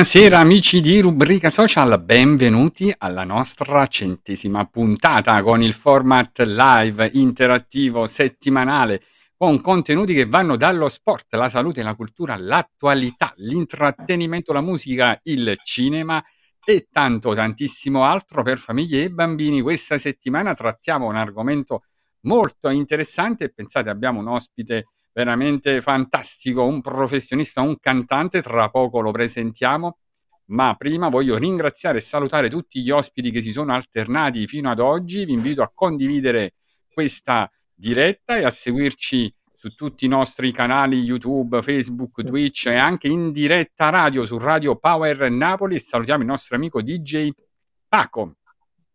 Buonasera amici di Rubrica Social, benvenuti alla nostra centesima puntata con il format live interattivo settimanale con contenuti che vanno dallo sport, la salute, la cultura, l'attualità, l'intrattenimento, la musica, il cinema e tanto tantissimo altro per famiglie e bambini. Questa settimana trattiamo un argomento molto interessante e pensate abbiamo un ospite veramente fantastico, un professionista, un cantante, tra poco lo presentiamo, ma prima voglio ringraziare e salutare tutti gli ospiti che si sono alternati fino ad oggi, vi invito a condividere questa diretta e a seguirci su tutti i nostri canali YouTube, Facebook, Twitch e anche in diretta radio su Radio Power Napoli. Salutiamo il nostro amico DJ Paco.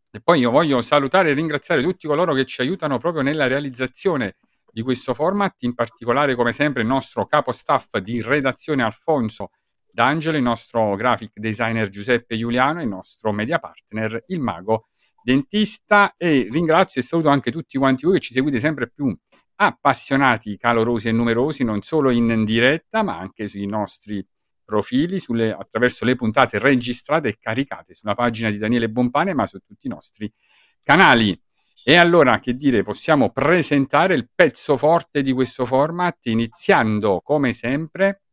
E poi io voglio salutare e ringraziare tutti coloro che ci aiutano proprio nella realizzazione di questo format, in particolare come sempre il nostro capo staff di redazione Alfonso D'Angelo, il nostro graphic designer Giuseppe Giuliano, il nostro media partner, il mago dentista e ringrazio e saluto anche tutti quanti voi che ci seguite sempre più appassionati, calorosi e numerosi, non solo in diretta, ma anche sui nostri profili, sulle, attraverso le puntate registrate e caricate sulla pagina di Daniele Bompane, ma su tutti i nostri canali. E allora, che dire, possiamo presentare il pezzo forte di questo format, iniziando come sempre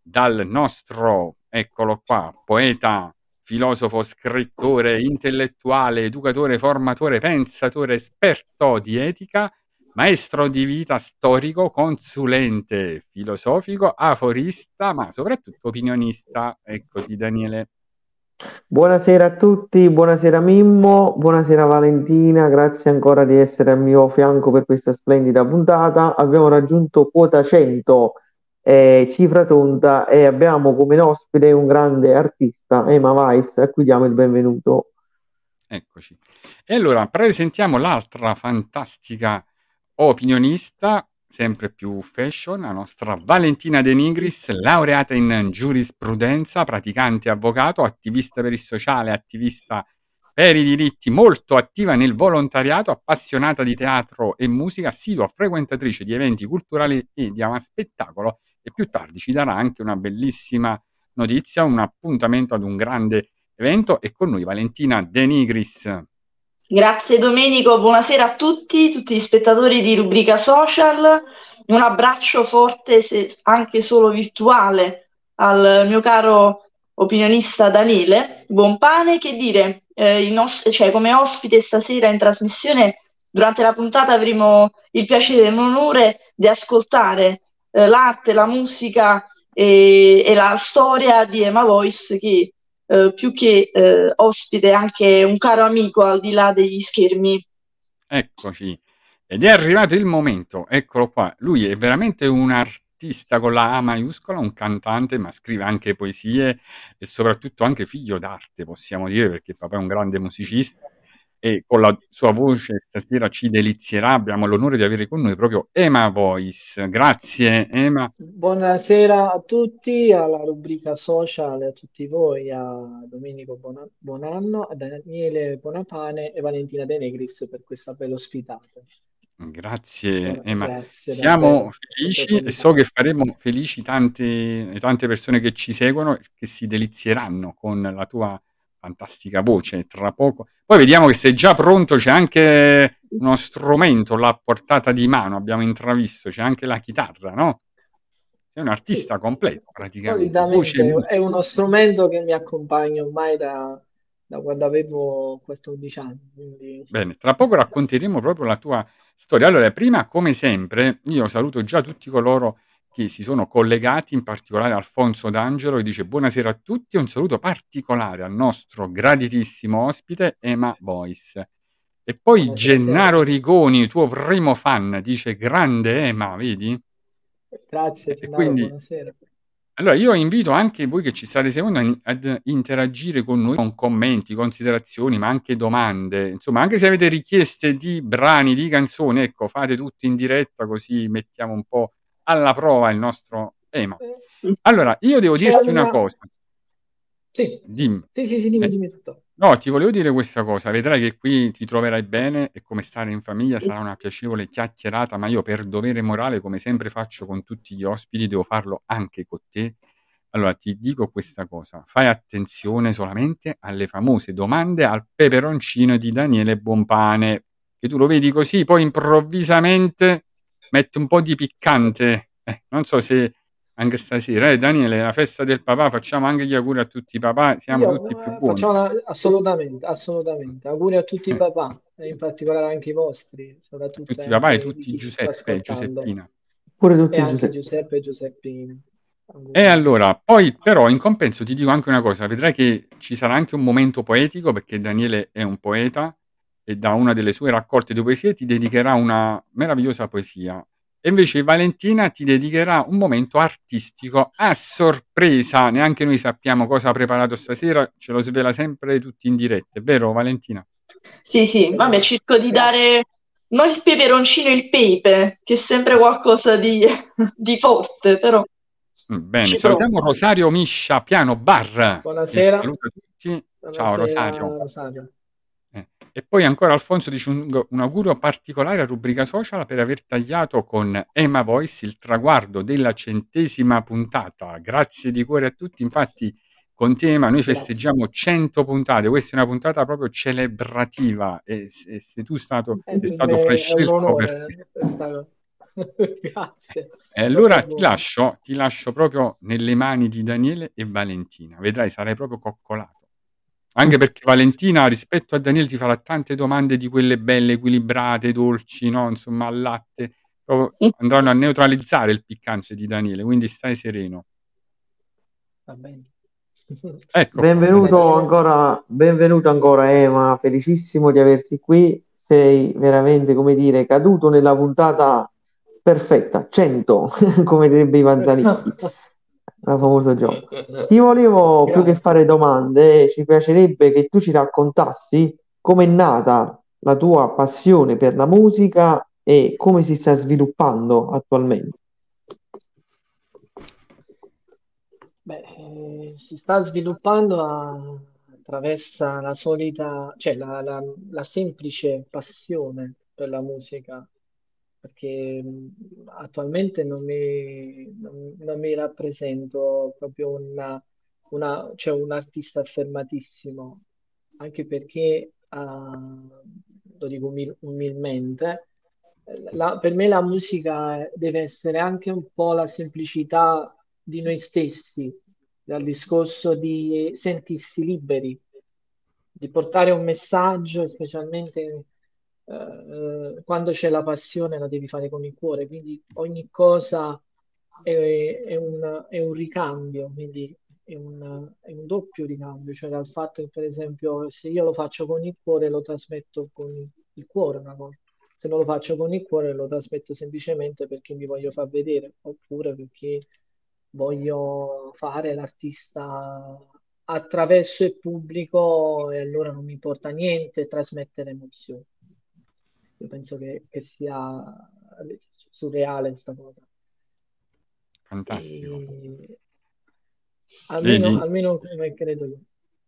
dal nostro, eccolo qua, poeta, filosofo, scrittore, intellettuale, educatore, formatore, pensatore, esperto di etica, maestro di vita, storico, consulente filosofico, aforista, ma soprattutto opinionista. Eccoti Daniele. Buonasera a tutti, buonasera Mimmo, buonasera Valentina, grazie ancora di essere al mio fianco per questa splendida puntata. Abbiamo raggiunto quota 100, eh, cifra tonda, e abbiamo come ospite un grande artista, Emma Weiss, a cui diamo il benvenuto. Eccoci. E allora presentiamo l'altra fantastica opinionista, sempre più fashion, la nostra Valentina De Nigris, laureata in giurisprudenza, praticante avvocato, attivista per il sociale, attivista per i diritti, molto attiva nel volontariato, appassionata di teatro e musica, assidua frequentatrice di eventi culturali e di spettacolo e più tardi ci darà anche una bellissima notizia, un appuntamento ad un grande evento e con noi Valentina De Nigris. Grazie Domenico, buonasera a tutti, tutti gli spettatori di Rubrica Social. Un abbraccio forte, se anche solo virtuale, al mio caro opinionista Daniele Buonpane. Che dire, eh, nos- cioè, come ospite stasera in trasmissione, durante la puntata avremo il piacere e l'onore di ascoltare eh, l'arte, la musica e, e, la storia di Emma Voice che eh, più che eh, ospite anche un caro amico al di là degli schermi. Eccoci. Ed è arrivato il momento, eccolo qua. Lui è veramente un artista con la A maiuscola, un cantante, ma scrive anche poesie e soprattutto anche figlio d'arte, possiamo dire, perché papà è un grande musicista e con la sua voce stasera ci delizierà. Abbiamo l'onore di avere con noi proprio Ema Voice. Grazie Ema. Buonasera a tutti, alla rubrica social, a tutti voi, a Domenico Buona- Buonanno, a Daniele Bonapane e Valentina De Negris per questa bella ospitata. Grazie Ema. Grazie Siamo felici e so che faremo felici tante, tante persone che ci seguono e che si delizieranno con la tua fantastica voce tra poco. Poi vediamo che sei già pronto, c'è anche uno strumento là a portata di mano, abbiamo intravisto, c'è anche la chitarra, no? Sei un artista Sì, completo praticamente, voce è uno strumento che mi accompagna ormai da, da quando avevo 14 anni, quindi Bene, tra poco racconteremo proprio la tua storia. Allora, prima, come sempre, io saluto già tutti coloro che si sono collegati, in particolare Alfonso D'Angelo, che dice buonasera a tutti e un saluto particolare al nostro graditissimo ospite Ema Voice. E poi buonasera Gennaro. Rigoni, tuo primo fan, dice grande Ema, vedi? Grazie E Gennaro, quindi buonasera. allora io invito anche voi che ci state seguendo ad interagire con noi con commenti, considerazioni, ma anche domande. Insomma, anche se avete richieste di brani, di canzoni, ecco, fate tutto in diretta così mettiamo un po' alla prova il nostro Ema. Eh, Allora, io devo dirti una una... cosa. Sì, Dimmi. sì, sì, sì, dimmi, Eh, dimmi tutto. no, ti volevo dire questa cosa. Vedrai che qui ti troverai bene e come stare in famiglia sarà una piacevole chiacchierata, ma io per dovere morale, come sempre faccio con tutti gli ospiti, devo farlo anche con te. Allora ti dico questa cosa, fai attenzione solamente alle famose domande al peperoncino di Daniele Bompane, che tu lo vedi così, poi improvvisamente mette un po' di piccante. Eh, non so se anche stasera, eh, Daniele, la festa del papà, facciamo anche gli auguri a tutti i papà, siamo Io tutti più eh, buoni. una- assolutamente, assolutamente. Auguri a tutti i papà, e in particolare anche i vostri, soprattutto tutti i papà e tutti Giuseppe e Giuseppina. Pure e tutti anche Giuseppe. Giuseppe e Giuseppina. E allora, poi però in compenso ti dico anche una cosa, vedrai che ci sarà anche un momento poetico perché Daniele è un poeta e da una delle sue raccolte di poesie ti dedicherà una meravigliosa poesia. E invece Valentina ti dedicherà un momento artistico a sorpresa, neanche noi sappiamo cosa ha preparato stasera, ce lo svela sempre tutti in diretta, è vero Valentina? Sì, sì, vabbè, cerco di dare non il peperoncino, il pepe, che è sempre qualcosa di, di forte, però Mm, Bene, ci salutiamo provo. Rosario Miscia, piano bar, Buonasera, saluta tutti. Ciao buonasera Rosario. Rosario. Eh, E poi ancora Alfonso dice un, un augurio particolare a rubrica social per aver tagliato con Emma Voice il traguardo della centesima puntata. Grazie di cuore a tutti. Infatti, con te, Emma, noi festeggiamo 100 puntate. Questa è una puntata proprio celebrativa. E se, se tu stato, Eh, sei stato prescelto per. Grazie, E allora molto ti lascio, ti lascio proprio nelle mani di Daniele e Valentina. Vedrai, sarai proprio coccolato. Anche perché Valentina rispetto a Daniele ti farà tante domande di quelle belle, equilibrate, dolci, no? Insomma, al latte. Proprio andranno a neutralizzare il piccante di Daniele, quindi stai sereno. Va bene. Ecco, Benvenuto ancora, benvenuto ancora Ema, felicissimo di averti qui. Sei veramente, come dire, caduto nella puntata perfetta, 100, come direbbe Ivan Zanicchi, la famoso gioco. Ti volevo più che Grazie. fare domande, ci piacerebbe che tu ci raccontassi com'è nata la tua passione per la musica e come si sta sviluppando attualmente. Beh, eh, si sta sviluppando a- attraverso la solita, cioè la, la- la semplice passione per la musica, perché attualmente non mi, non, non mi rappresento proprio una, una, cioè un artista affermatissimo, anche perché, ah, lo dico umil- umilmente, la- per me la musica deve essere anche un po' la semplicità di noi stessi, dal discorso di sentirsi liberi, di portare un messaggio, specialmente eh, eh, quando c'è la passione la devi fare con il cuore, quindi ogni cosa è, è un, è un ricambio, quindi è un, è un doppio ricambio, cioè dal fatto che per esempio se io lo faccio con il cuore lo trasmetto con il, cuore una volta, se non lo faccio con il cuore lo trasmetto semplicemente perché mi voglio far vedere oppure perché voglio fare l'artista attraverso il pubblico e allora non mi importa niente trasmettere emozioni. Io penso che, che sia surreale questa cosa. Fantastico. E... Almeno, almeno come credo io.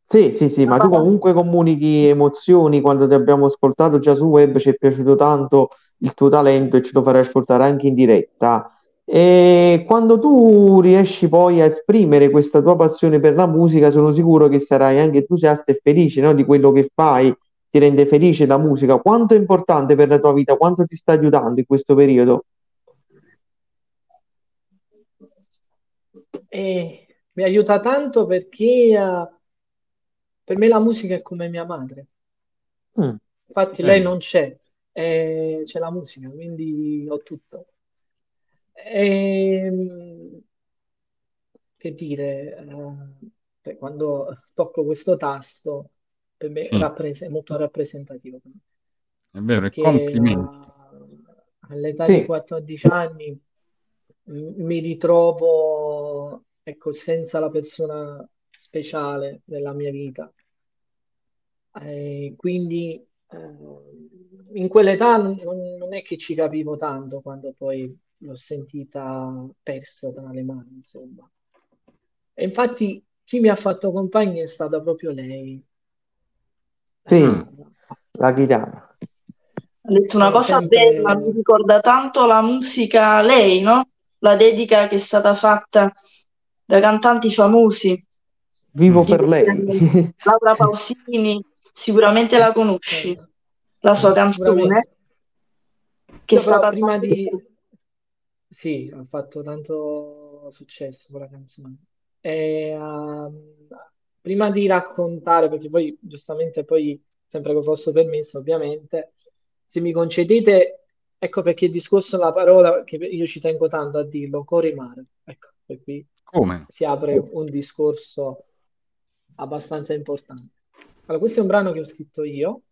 Sì, sì, sì, ma tu comunque comunichi emozioni. Quando ti abbiamo ascoltato già su web ci è piaciuto tanto il tuo talento e ce lo farai ascoltare anche in diretta. E quando tu riesci poi a esprimere questa tua passione per la musica, sono sicuro che sarai anche entusiasta e felice, no, di quello che fai, ti rende felice la musica. Quanto è importante per la tua vita? Quanto ti sta aiutando in questo periodo? E mi aiuta tanto perché uh, per me la musica è come mia madre. Mm. Infatti eh. lei non c'è, eh, c'è la musica, quindi ho tutto. E, ehm, che dire, uh, quando tocco questo tasto, per me sì. rappres- è molto rappresentativo. È vero, perché, complimenti. All'età sì. di 14 anni mi ritrovo ecco, senza la persona speciale nella mia vita. E quindi eh, in quell'età non, non, è che ci capivo tanto quando poi l'ho sentita persa tra le mani, insomma. E infatti chi mi ha fatto compagno è stata proprio lei. Sì, eh, la chitarra. Ha detto una cosa sempre... bella, mi ricorda tanto la musica lei, no? La dedica che è stata fatta da cantanti famosi. Vivo per lei. Laura Pausini, sicuramente la conosci, la sua canzone. Che è stata prima di... Sì, ha fatto tanto successo quella canzone. E, uh, prima di raccontare, perché poi giustamente poi, sempre con vostro permesso ovviamente, se mi concedete, ecco perché il discorso la parola che io ci tengo tanto a dirlo, corimare. Ecco, per qui come? si apre un discorso abbastanza importante. Allora, questo è un brano che ho scritto io,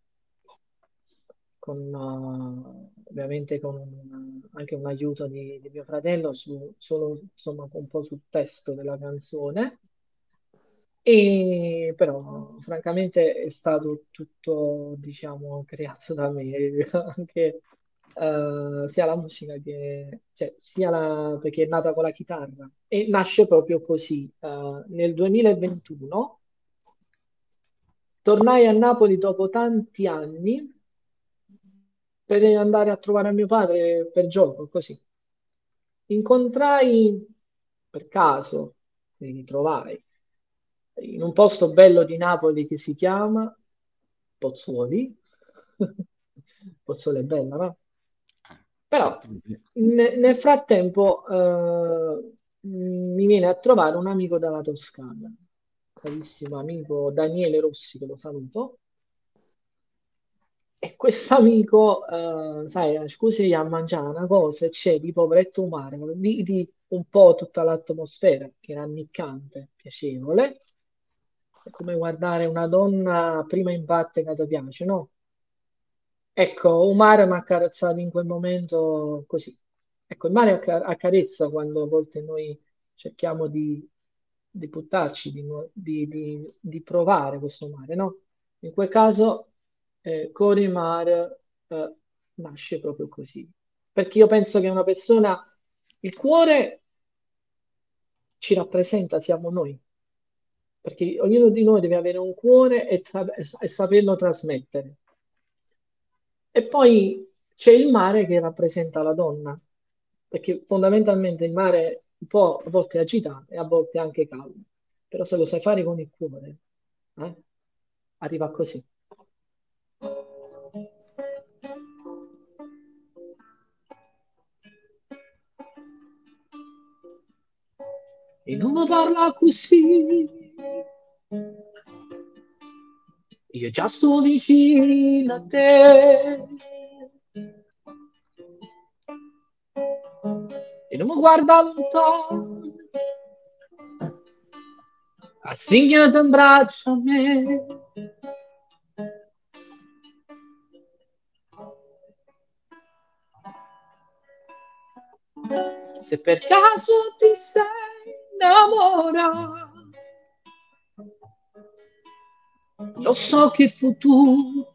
con, uh, ovviamente con un, anche un aiuto di, di mio fratello, su, solo insomma un po' sul testo della canzone. E però francamente è stato tutto diciamo creato da me anche uh, sia la musica che cioè, sia la, perché è nata con la chitarra e nasce proprio così. Uh, nel 2021 tornai a Napoli dopo tanti anni per andare a trovare mio padre per gioco, così. Incontrai per caso, mi ritrovai in un posto bello di Napoli che si chiama Pozzuoli. Pozzuoli è bella, no? Però ne- nel frattempo eh, mi viene a trovare un amico dalla Toscana, carissimo amico Daniele Rossi, che lo saluto. E questo amico, eh, sai, scusi a mangiare una cosa, c'è di poveretto umano, vidi un po' tutta l'atmosfera che era ammiccante, piacevole. Come guardare una donna prima in batte che ti piace, no? Ecco, un mare mi ha accarezzato in quel momento così. Ecco, il mare accarezza quando a volte noi cerchiamo di, di buttarci, di, di, di, di, provare questo mare, no? In quel caso, eh, Corimar eh, nasce proprio così. Perché io penso che una persona, il cuore ci rappresenta, siamo noi. Perché ognuno di noi deve avere un cuore e, tra- e saperlo trasmettere. E poi c'è il mare che rappresenta la donna, perché fondamentalmente il mare un po' a volte è agitato e a volte anche calmo, però se lo sai fare con il cuore, eh, arriva così. E non mi parla così io già sto vicino a te. E non mi guarda lontano. a stringere un braccio a me. Se per caso ti sei innamorato, lo so che il futuro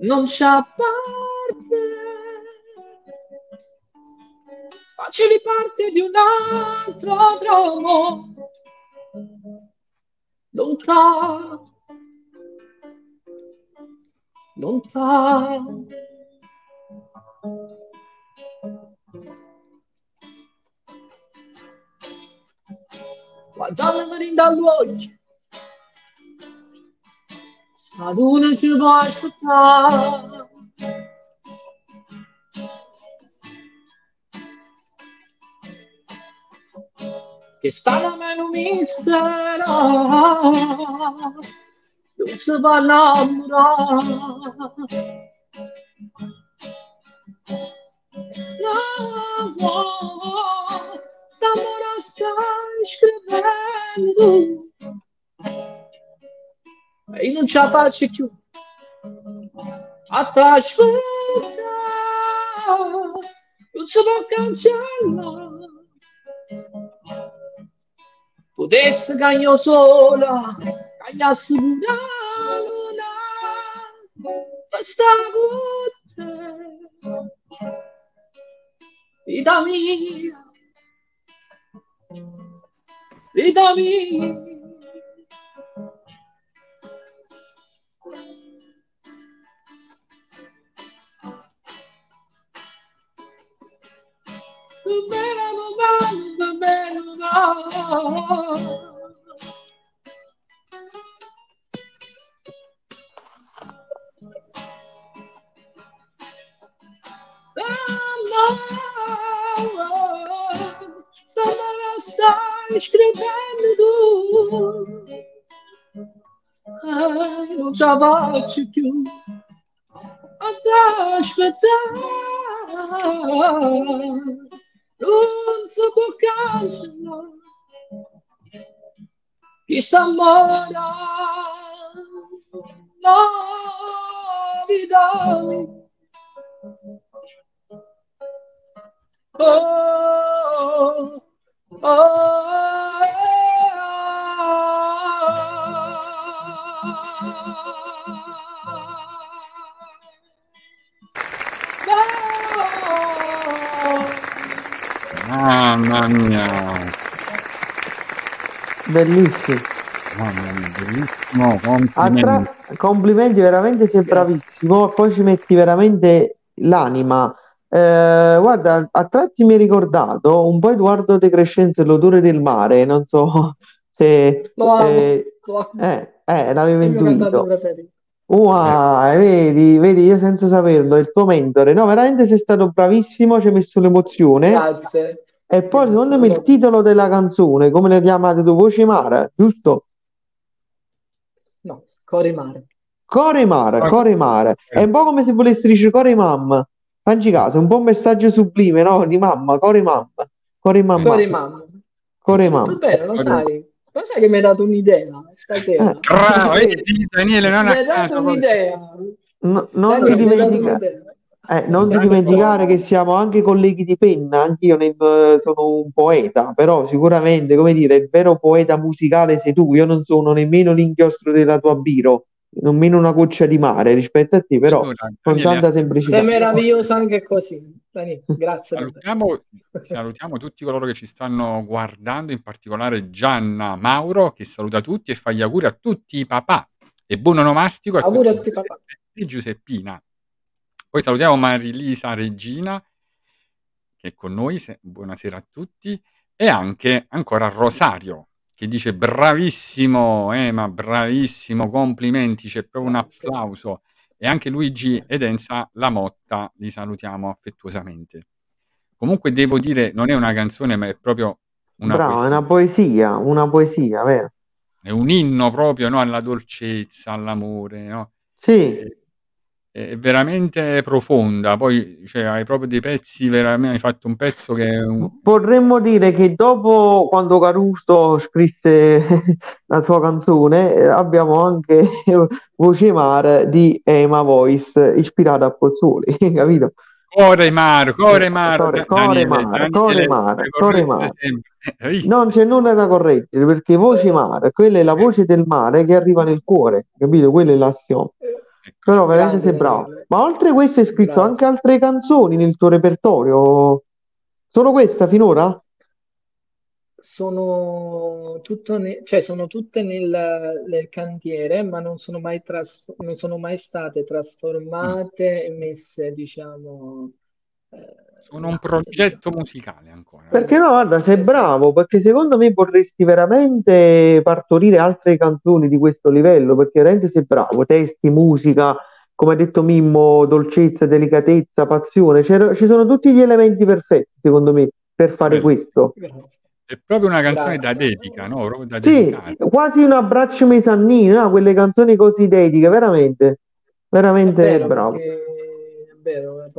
non c'ha parte, facevi parte di un altro, mondo, lontano, lontano. Guardavano dall'occhio ad una ci può aspettare. Che sta la mano mistera, non si va a innamorare. No, no, st'amore stai scrivendo e non ce la faccio più a trasferire non si può cancellare potesse cagnò sola cagnasse pure la luna questa con vita mia vita mia Someone eh, non ce la faccio più ad aspettare Bellissimo. Mamma mia, bellissimo. Complimenti. tra- complimenti, veramente sei bravissimo. Poi ci metti veramente l'anima. Eh, guarda, a tratti mi hai ricordato un po' Edoardo De Crescenzo e l'odore del mare. Non so se Lo eh, amo. eh, eh, l'avevo intuito. Wow, vedi, vedi, io senza saperlo, è il tuo mentore. No, veramente sei stato bravissimo, ci hai messo l'emozione. Grazie. E poi secondo me il lo- titolo della canzone, come la chiamate tu, Voce Mare, giusto? No, Cori Mare. Core Mare, Core- Core Mare. È un po' come se volessi dire Core Mamma. Fanci caso, è un po' un messaggio sublime, no? Di mamma, Core Mamma. Core Mamma. Cori Mamma. Core Va Mamma. bene, lo sai. Lo sai che mi hai dato un'idea stasera? Eh. Bravo, vedi, Daniele, non Mi hai dato un'idea. No- non Daniele, ti mi hai dato dimenticare, un'idea. Eh, non ti dimenticare che siamo anche colleghi di penna, anch'io nel- sono un poeta, però sicuramente, come dire, il vero poeta musicale sei tu, io non sono nemmeno l'inchiostro della tua biro, nemmeno una goccia di mare rispetto a te, però Allora, con tanta semplicità. Sei meraviglioso anche così. Dani, grazie. Salutiamo, salutiamo tutti coloro che ci stanno guardando, in particolare Gianna Mauro che saluta tutti e fa gli auguri a tutti i papà e buon onomastico a Auguri a tutti tutti papà. E Giuseppina. Poi salutiamo Marilisa Regina che è con noi, se- buonasera a tutti, e anche ancora Rosario che dice bravissimo Ema, bravissimo, complimenti, c'è proprio un applauso. E anche Luigi Edenza Lamotta li salutiamo affettuosamente. Comunque devo dire, non è una canzone, ma è proprio una Bravo, è poesia. una poesia, una poesia, vero? È un inno proprio no, alla dolcezza, all'amore, no? Sì, E, è veramente profonda. Poi cioè, hai proprio dei pezzi, veramente, hai fatto un pezzo che un... Vorremmo dire che dopo, quando Caruso scrisse la sua canzone, eh, abbiamo anche Voce Mare di Ema Voice, ispirata a Pozzuoli, capito? Core Mar, Core Mar, Core, Mar, Core Mar, Core Mar. Eh, Non c'è nulla da correggere perché voce mare, quella è la voce del mare che arriva nel cuore, capito? Quella è l'azione. Ecco. Però veramente sei bravo. Ma oltre a questo hai scritto Grazie. anche altre canzoni nel tuo repertorio? Solo questa finora? Sono, tutto ne- cioè, sono tutte nel, nel cantiere, ma non sono mai, tras- non sono mai state trasformate e messe, diciamo, eh, Sono un progetto musicale ancora. Perché no, guarda, sei Esatto. bravo, perché secondo me potresti veramente partorire altre canzoni di questo livello, perché veramente sei bravo, testi, musica, come ha detto Mimmo, dolcezza, delicatezza, passione, C'era- ci sono tutti gli elementi perfetti, secondo me, per fare Bello. questo. È proprio una canzone da Grazie. dedica, no? Da Sì, quasi un abbraccio mezzanino, no? Quelle canzoni così dediche, veramente, È veramente vero, bravo. perché è vero, a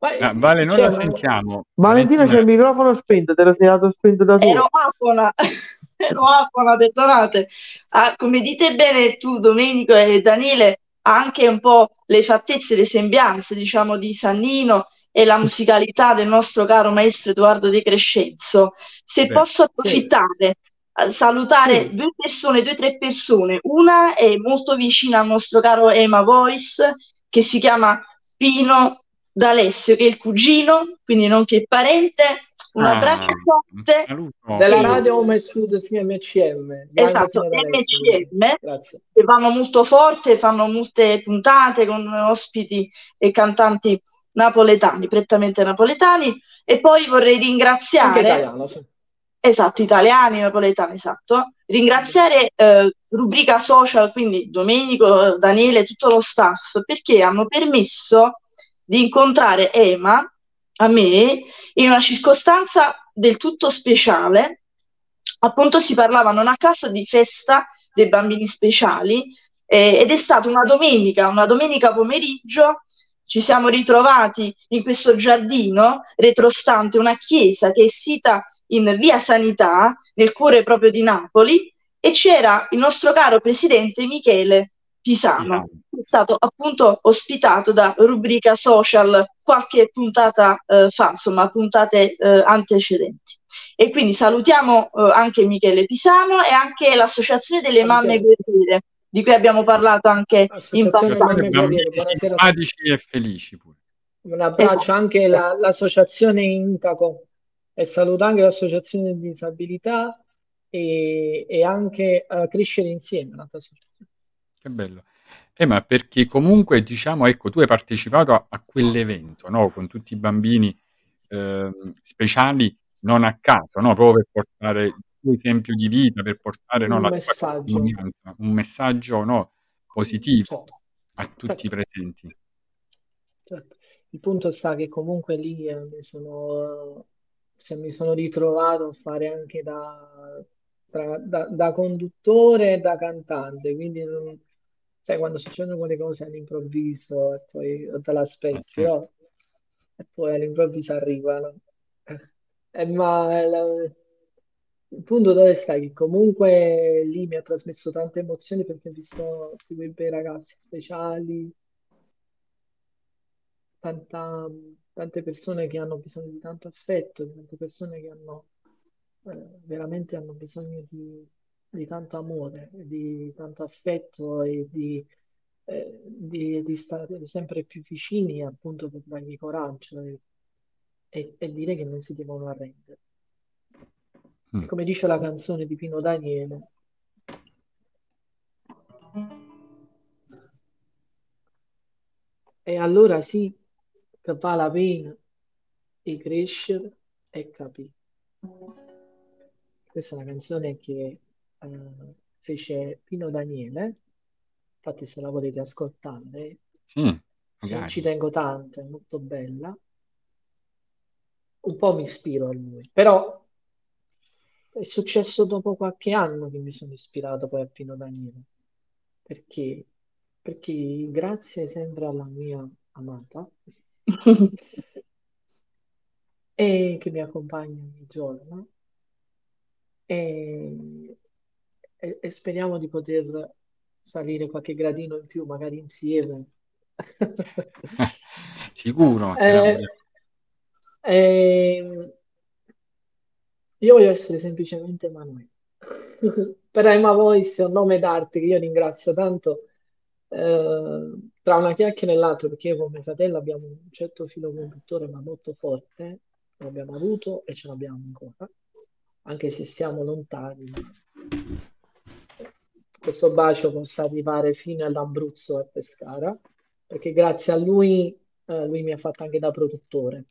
Ma Ah, Vale, non la una... sentiamo. Valentina c'è il microfono spento, te lo sei dato spento da Ero afona, ero afona, perdonate. Ah, come dite bene tu, Domenico e Daniele, ha anche un po' le fattezze, le sembianze, diciamo, di Sannino e la musicalità del nostro caro maestro Edoardo De Crescenzo. Se Beh. posso approfittare, eh, salutare Sì. due persone, due o tre persone. Una è molto vicina al nostro caro Ema Voice, che si chiama Pino D'Alessio, che è il cugino, quindi non che parente. Un Ah, abbraccio forte. Della radio Home Studios MCM. Esatto. MCM, Grazie. che vanno molto forte, fanno molte puntate con ospiti e cantanti napoletani, prettamente napoletani. E poi vorrei ringraziare, italiano, sì. esatto, italiani, napoletani, esatto, ringraziare eh, rubrica social, quindi Domenico, Daniele, tutto lo staff, perché hanno permesso di incontrare Ema a me in una circostanza del tutto speciale. Appunto si parlava non a caso di festa dei bambini speciali eh, ed è stata una domenica, una domenica pomeriggio. Ci siamo ritrovati in questo giardino retrostante una chiesa che è sita in via Sanità, nel cuore proprio di Napoli, e c'era il nostro caro presidente Michele Pisano, Pisano. È stato appunto ospitato da rubrica social qualche puntata eh, fa, insomma, puntate eh, antecedenti. E quindi salutiamo eh, anche Michele Pisano e anche l'Associazione delle Mamme Guerriere, di cui abbiamo parlato anche in passato. Simpatici e felici pure. Un abbraccio Esatto. anche la- l'associazione Intaco e saluto anche l'associazione di disabilità e, e anche eh, Crescere Insieme, un'altra associazione. Che bello. Eh, ma perché comunque, diciamo, ecco, tu hai partecipato a, a quell'evento, no? Con tutti i bambini ehm, speciali, non a caso, no? Proprio per portare il tuo esempio di vita, per portare no, Un la messaggio. un messaggio no, positivo Certo, a tutti i certo, presenti. certo. Il punto sta che comunque lì eh, mi sono, se mi sono ritrovato a fare anche da, tra- da, da conduttore e da cantante, quindi non, sai quando succedono quelle cose all'improvviso e poi non te l'aspetti, certo. no? E poi all'improvviso arrivano. Eh, ma la- il punto dove sta? Che comunque lì mi ha trasmesso tante emozioni perché ho visto tutti quei bei ragazzi speciali, tanta- tante persone che hanno bisogno di tanto affetto, tante persone che hanno eh, veramente hanno bisogno di, di tanto amore, di tanto affetto e di, eh, di, di stare sempre più vicini appunto per dargli coraggio e, e- e dire che non si devono arrendere. Mm. Come dice la canzone di Pino Daniele, e allora sì che vale la pena di crescere e capire. Questa è una canzone che eh, fece Pino Daniele, infatti se la volete ascoltare, Sì, non magari. ci tengo tanto, è molto bella. Un po' mi ispiro a lui, però è successo dopo qualche anno che mi sono ispirato poi a Pino Daniele, perché perché grazie sempre alla mia amata e che mi accompagna ogni giorno e, e, e speriamo di poter salire qualche gradino in più, magari insieme. Sicuro. Eh, eh, io voglio essere semplicemente Emanuele. per Emma Voice è un nome d'arte che io ringrazio tanto eh, tra una chiacchiera e l'altra, perché io con mio fratello abbiamo un certo filo conduttore, ma molto forte, l'abbiamo avuto e ce l'abbiamo ancora, anche se siamo lontani. Questo bacio possa arrivare fino all'Abruzzo e a Pescara, perché grazie a lui, eh, lui mi ha fatto anche da produttore.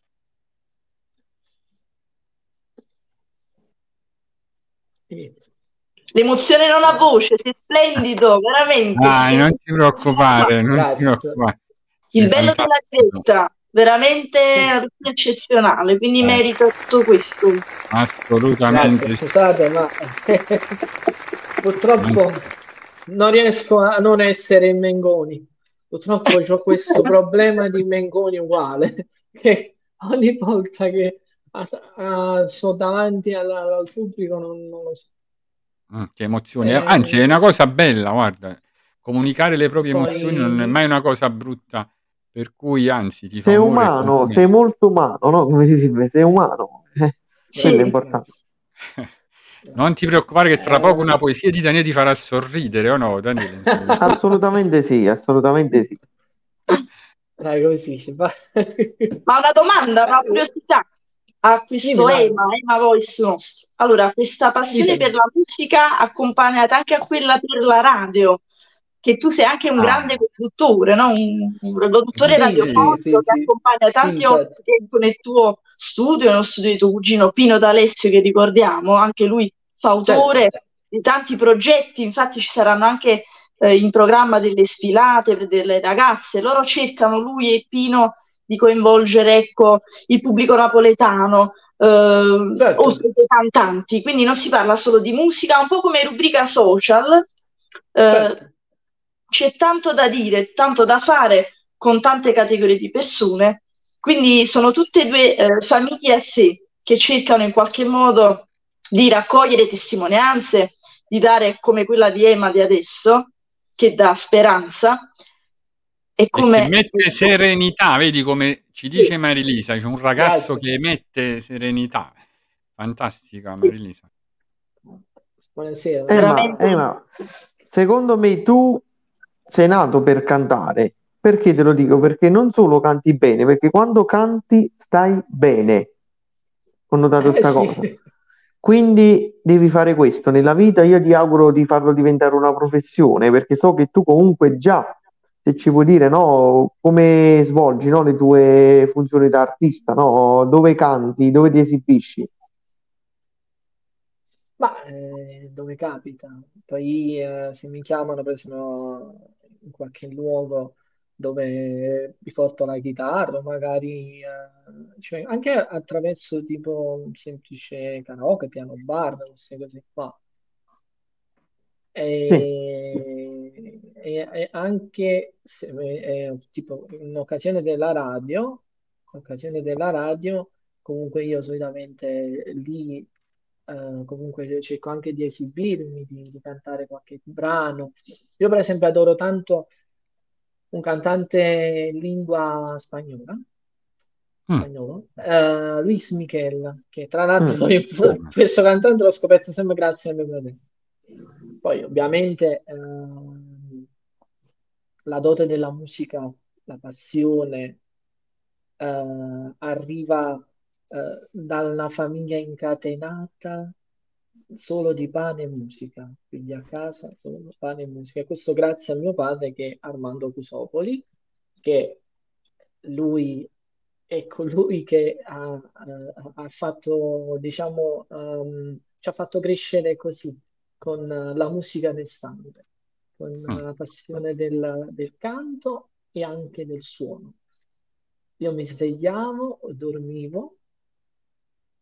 L'emozione non ha voce, sei splendido, veramente. Ah, non ti preoccupare, non ti preoccupare. Il bello della diretta, veramente eccezionale, quindi eh. merita tutto questo. Assolutamente. Grazie, scusate, ma purtroppo non riesco a non essere in Mengoni. Purtroppo ho questo problema di Mengoni uguale, che ogni volta che a, a, sono davanti al, al pubblico non, non lo so Mm, che emozioni. Eh, Anzi, è una cosa bella, guarda. Comunicare le proprie poi... emozioni non è mai una cosa brutta. Per cui, anzi, ti sei umano, sei molto umano, no? Come si dice, sei umano. Eh, sì, quello è importante. non ti preoccupare che tra poco una poesia di Daniele ti farà sorridere, o no, Daniele? assolutamente sì, assolutamente sì. Dai, come si dice? Ma una domanda, una curiosità a questo Dimmi, Ema, Ema Voice nostro. Allora, questa passione Dimmi. per la musica accompagnata anche a quella per la radio, che tu sei anche un ah. grande conduttore, no? un, un conduttore sì, radiofonico sì, che sì, accompagna tanti ospiti nel tuo studio, nello studio di tuo cugino Pino D'Alessio, che ricordiamo, anche lui fautore certo. di tanti progetti, infatti ci saranno anche eh, in programma delle sfilate per delle ragazze, loro cercano lui e Pino di coinvolgere ecco, il pubblico napoletano, eh, certo. oltre che cantanti. Quindi non si parla solo di musica, un po' come rubrica social. Eh, certo. C'è tanto da dire, tanto da fare con tante categorie di persone. Quindi sono tutte e due eh, famiglie a sé che cercano in qualche modo di raccogliere testimonianze, di dare come quella di Emma di adesso, che dà speranza, e come... mette serenità, vedi come ci dice sì. Marilisa, c'è un ragazzo Grazie. che emette serenità. Fantastica Marilisa. Buonasera. Emma, Emma, secondo me tu sei nato per cantare. Perché te lo dico? Perché non solo canti bene, perché quando canti stai bene. Ho notato questa eh, cosa. Sì. Quindi devi fare questo nella vita. Io ti auguro di farlo diventare una professione, perché so che tu comunque già se ci puoi dire no, come svolgi no, le tue funzioni da artista, no? dove canti, dove ti esibisci. Ma eh, dove capita? Poi eh, se mi chiamano per esempio in qualche luogo dove mi porto la chitarra, magari eh, cioè anche attraverso tipo un semplice karaoke, piano bar, queste cose qua. E, sì. e, e anche se, eh, tipo in occasione della radio, in occasione della radio, comunque io solitamente lì eh, comunque cerco anche di esibirmi, di, di, cantare qualche brano. Io per esempio adoro tanto un cantante in lingua spagnola, mm. spagnolo, uh, Luis Michel, che tra l'altro mm. questo cantante l'ho scoperto sempre grazie a mio fratello. Poi ovviamente eh, la dote della musica, la passione eh, arriva eh, dalla famiglia incatenata solo di pane e musica, quindi a casa solo pane e musica. E questo grazie a mio padre che è Armando Cusopoli, che lui è colui che ha, ha, ha fatto, diciamo, um, ci ha fatto crescere così, con la musica nel sangue, con mm. la passione del, del canto e anche del suono. Io mi svegliavo, dormivo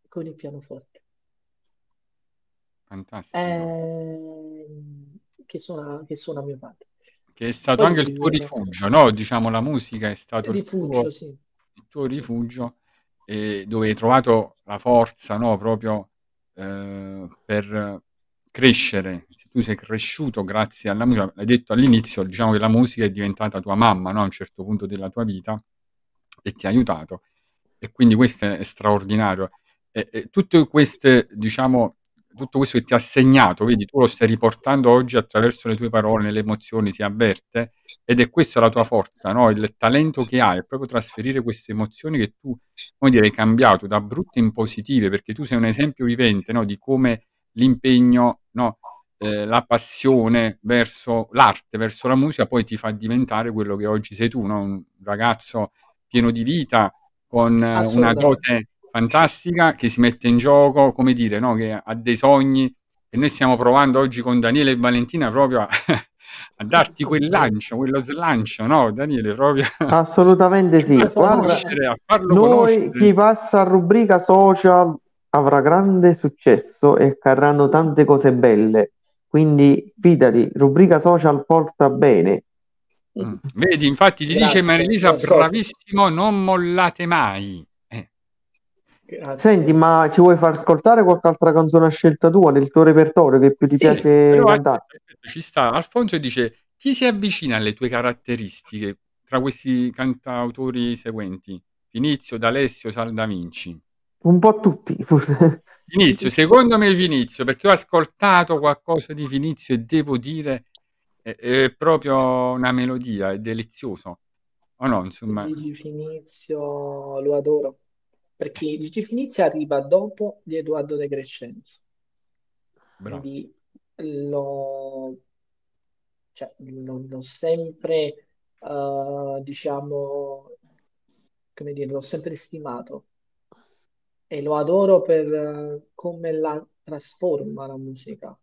con il pianoforte. Fantastico. Eh, che, suona, che suona mio padre. che è stato Poi anche il tuo rifugio, no? Diciamo, la musica è stato il tuo, rifugio, sì. il tuo rifugio eh, dove hai trovato la forza, no? Proprio eh, per crescere. Se tu sei cresciuto grazie alla musica, l'hai detto all'inizio, diciamo che la musica è diventata tua mamma, no? A un certo punto della tua vita e ti ha aiutato. E quindi questo è straordinario. E, e tutte queste, diciamo, tutto questo che ti ha segnato, vedi, tu lo stai riportando oggi attraverso le tue parole, le emozioni, si avverte, ed è questa la tua forza, no? Il talento che hai è proprio trasferire queste emozioni che tu, come dire, hai cambiato da brutte in positive, perché tu sei un esempio vivente, no? Di come l'impegno, no? Eh, la passione verso l'arte, verso la musica, poi ti fa diventare quello che oggi sei tu, no? Un ragazzo pieno di vita, con una dote fantastica che si mette in gioco, come dire, no? che ha dei sogni e noi stiamo provando oggi con Daniele e Valentina proprio a, a darti quel lancio, quello slancio, no Daniele? Proprio Assolutamente sì. a Guarda, conoscere, a farlo noi conoscere. chi passa a rubrica social avrà grande successo e accadranno tante cose belle. Quindi fidati, rubrica social porta bene. Mm. Vedi, infatti ti dice Grazie, Marilisa, lo so. bravissimo, non mollate mai. Grazie. Senti, ma ci vuoi far ascoltare qualche altra canzone a scelta tua del tuo repertorio che più ti Sì, piace cantare? ci sta. Alfonso dice, chi si avvicina alle tue caratteristiche tra questi cantautori seguenti? Finizio, D'Alessio, Saldavinci. Un po' tutti. Vinizio, secondo me Vinizio, perché ho ascoltato qualcosa di Vinizio e devo dire è, è proprio una melodia, è delizioso. O no, insomma, Finizio lo adoro perché Gigi Finizio arriva dopo di Edoardo De Crescenzo. Bravo. quindi l'ho cioè, l'ho- l'ho sempre eh, diciamo come dire l'ho sempre stimato. E lo adoro per eh, come la trasforma la musica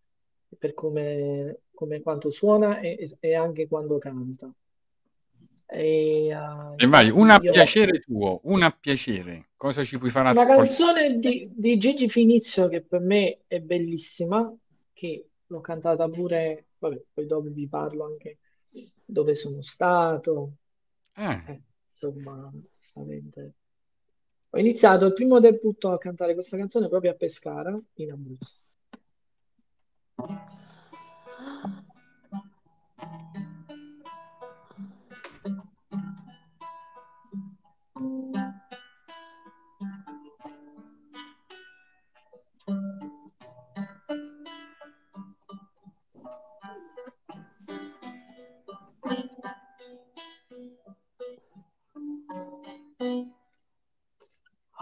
per come, come quanto suona e, e anche quando canta e, eh, E vai, una a io piacere tuo, una a piacere. Cosa ci puoi far Una ascoltare? canzone di, di Gigi Finizio che per me è bellissima, che l'ho cantata pure, vabbè, poi dopo vi parlo anche dove sono stato, Eh, eh, insomma, giustamente. Ho iniziato il primo debutto a cantare questa canzone proprio a Pescara, in Abruzzo.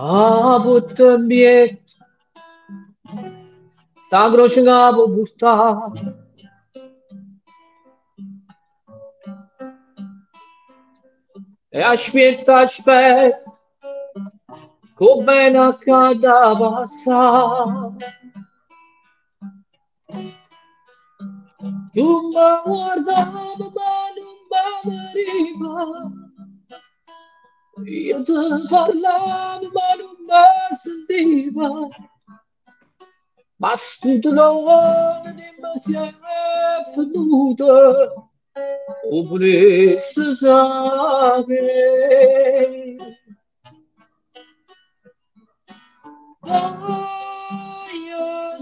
A button biet, sta croce capo portare. E aspetta, aspetta, come bene accade a passare. Tu mi guardavi ma non mi veniva. Io ti parlavo ma non mi sentiva. Ma studione di me si è venuto. O volessi sapere. Voglio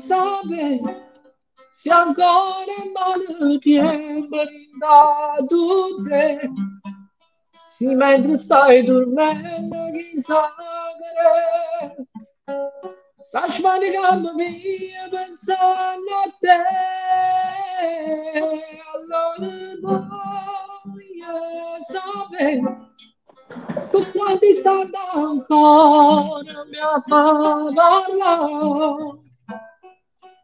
mentre stai dormendo chissà che sta svanicando via pensando a te. Allora voglio sapere tu quanti stanno ancora mi fa parlare.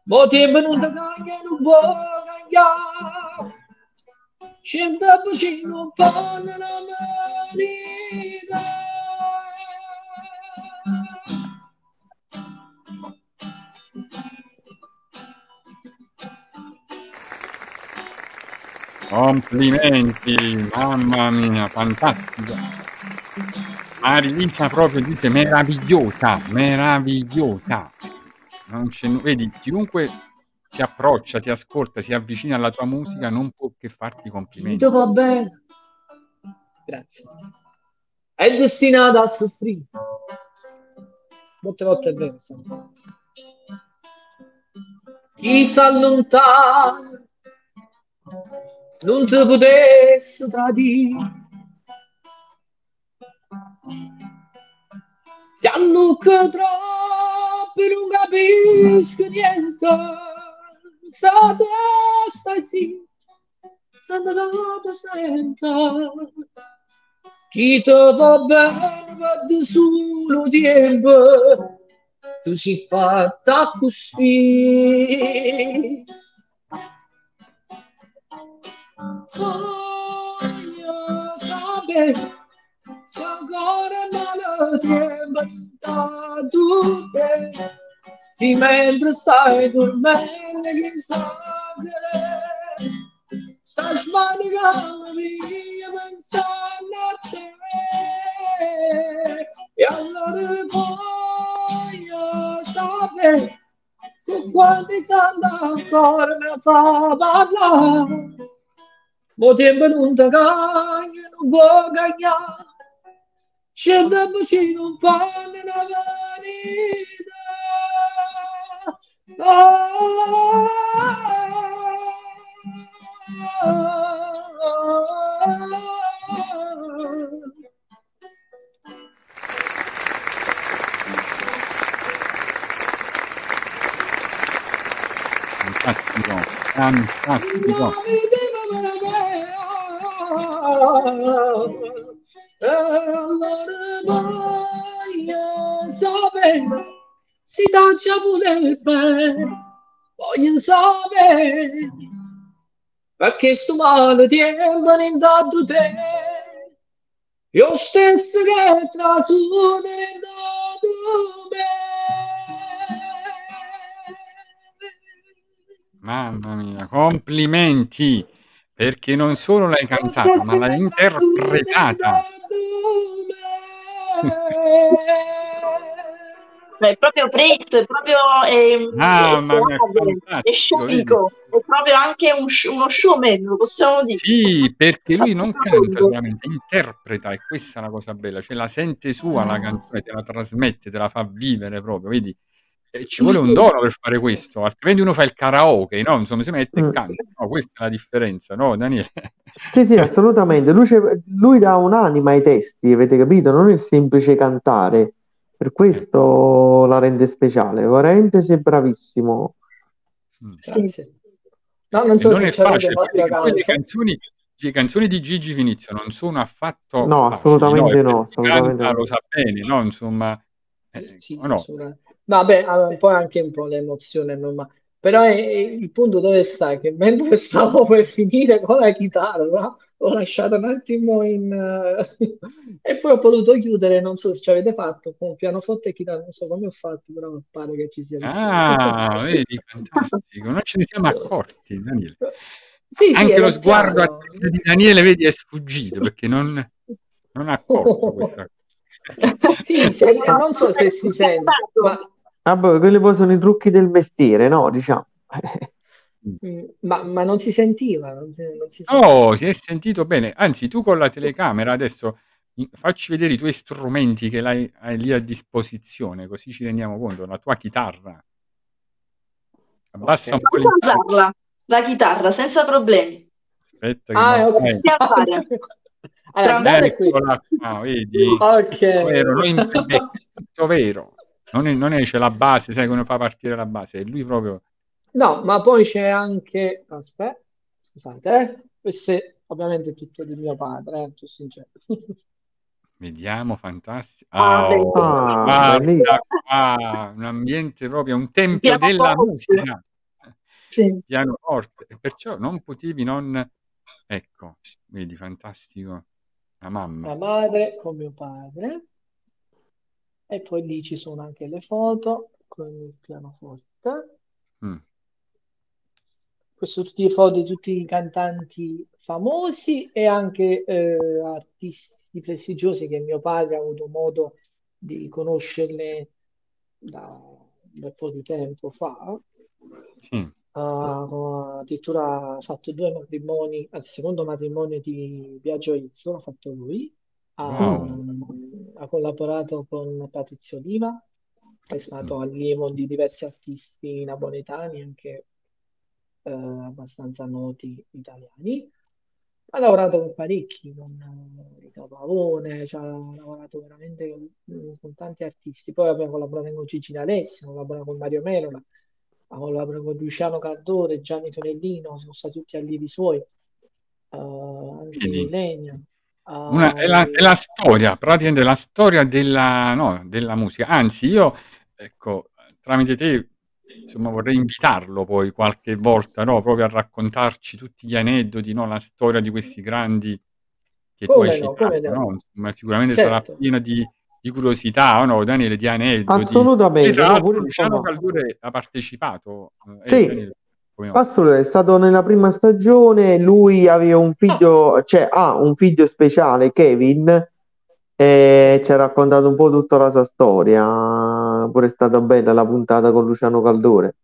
Mo tempo non ti cambia, non può cambiare. Cento vicino fanno una verità. complimenti, mamma mia, fantastica. Marilisa proprio dice meravigliosa, meravigliosa. Non c'è, vedi, chiunque si approccia, ti ascolta, si avvicina alla tua musica, non può che farti complimenti. Tutto va bene. Grazie. È destinata a soffrire. Molte volte è vero. Chi si allontana non ti potesse tradire. Si hanno che troppo non capisco niente. Sa te stai zitto, sta dato senta. Chi ti va bene va di solo tempo, tu si fatta così. Voglio sapere se ancora male tempo intanto te, se mentre stai dormendo che sa che stai sbagliando via pensando a te e allora voglio sapere con quanti sanno ancora mi fa parlare Mo tempo non ti cagna, non può cagnare. Scende vicino, non fanno una vanità. Fantastico, fantastico. E allora taccia bene, voglio sapere, perché sto male tempo in dato te, io stesso che trasune in dato me. Mamma mia, complimenti! Perché non solo l'hai cantata, ma l'hai interpretata. È proprio presto, è proprio eh, mia, è, è scenico, è proprio anche un uno showman, lo possiamo dire. Sì, perché lui non canta solamente, interpreta e questa è la cosa bella, ce la sente sua la canzone, te la trasmette, te la fa vivere proprio, vedi? E ci vuole un dono per fare questo, altrimenti uno fa il karaoke, no? Insomma, si mette e Mm. canta. No, questa è la differenza, no, Daniele? Sì, sì, assolutamente. Lui, lui dà un'anima ai testi, avete capito? Non è il semplice cantare. Per questo la rende speciale. Veramente sei bravissimo. Mm. Grazie. No, non so non se è facile, le canzoni, le canzoni di Gigi Vinizio non sono affatto No, facili, assolutamente no, chi assolutamente canta no. lo sa bene, no? Insomma, eh, Sì, no? Vabbè, poi anche un po' l'emozione, normale. Però è- è- il punto dove sta? Che mentre stavo per finire con la chitarra, ho lasciato un attimo in... eh, e poi ho potuto chiudere, non so se ci avete fatto, con pianoforte e chitarra, non so come ho fatto, però pare che ci sia riuscito. Ah, vedi, fantastico, non ce ne siamo accorti, Daniele. Sì, Anche lo sguardo attento di Daniele, vedi, è sfuggito perché non, non ha accorto questa cosa. Sì, cioè, non so se si sente, ma, Ah, poi, quelli poi sono i trucchi del mestiere, no? Diciamo. mm, ma- ma non si sentiva, non si, non si sentiva. No, si è sentito bene. Anzi, tu con la telecamera adesso facci vedere i tuoi strumenti che l'hai, hai lì a disposizione, così ci rendiamo conto. La tua chitarra. Abbassa Ok. un po' usarla, la chitarra, senza problemi. Aspetta che Ah, non- ok. eh? Allora. Eccola qua, vedi? Ok. Vero, playback è tutto vero. Non è, non è c'è la base, sai come fa partire la base, è lui proprio. No, ma poi c'è anche... Aspetta, scusate, eh. Questo è ovviamente tutto di mio padre, eh, sono sincero. Vediamo, fantastico. Ah, Ah, oh, Ah, guarda qua, un ambiente proprio, un tempio della Pianoforte. musica. Sì. Pianoforte. E perciò non potevi non... Ecco, vedi, fantastico. La mamma. La madre con mio padre. E poi lì ci sono anche le foto con il pianoforte. Mm. Queste sono tutte le foto di tutti i cantanti famosi e anche eh, artisti prestigiosi che mio padre ha avuto modo di conoscerle da un bel po' di tempo fa. Sì. Uh, addirittura ha fatto due matrimoni, il secondo matrimonio di Biagio Izzo l'ha fatto lui. Wow. Ha collaborato con Patrizio Oliva, è stato Mm. allievo di diversi artisti napoletani, anche eh, abbastanza noti italiani. Ha lavorato con parecchi, con eh, Rita Pavone, cioè, ha lavorato veramente con, con tanti artisti. Poi abbiamo collaborato con Gigi D'Alessio, ha collaborato con Mario Merola, ha collaborato con Luciano Cardore, Gianni Fiorellino, sono stati tutti allievi suoi, eh, anche Vedi? Una- è, la, è la storia, praticamente la storia della, no, della musica. Anzi, io, ecco, tramite te, insomma, vorrei invitarlo poi qualche volta, no, proprio a raccontarci tutti gli aneddoti, no, la storia di questi grandi che tu hai Come no, come citato, no. Insomma, sicuramente sarà Certo. pieno di, di curiosità, no, Daniele, di aneddoti. Assolutamente, tra l'altro Luciano Caldure ha partecipato. Eh, sì, Daniele, assolutamente, è stato nella prima stagione, lui aveva un Ah, figlio, cioè ha un figlio speciale, Kevin, e ci ha raccontato un po' tutta la sua storia, pure è stata bella la puntata con Luciano Caldore.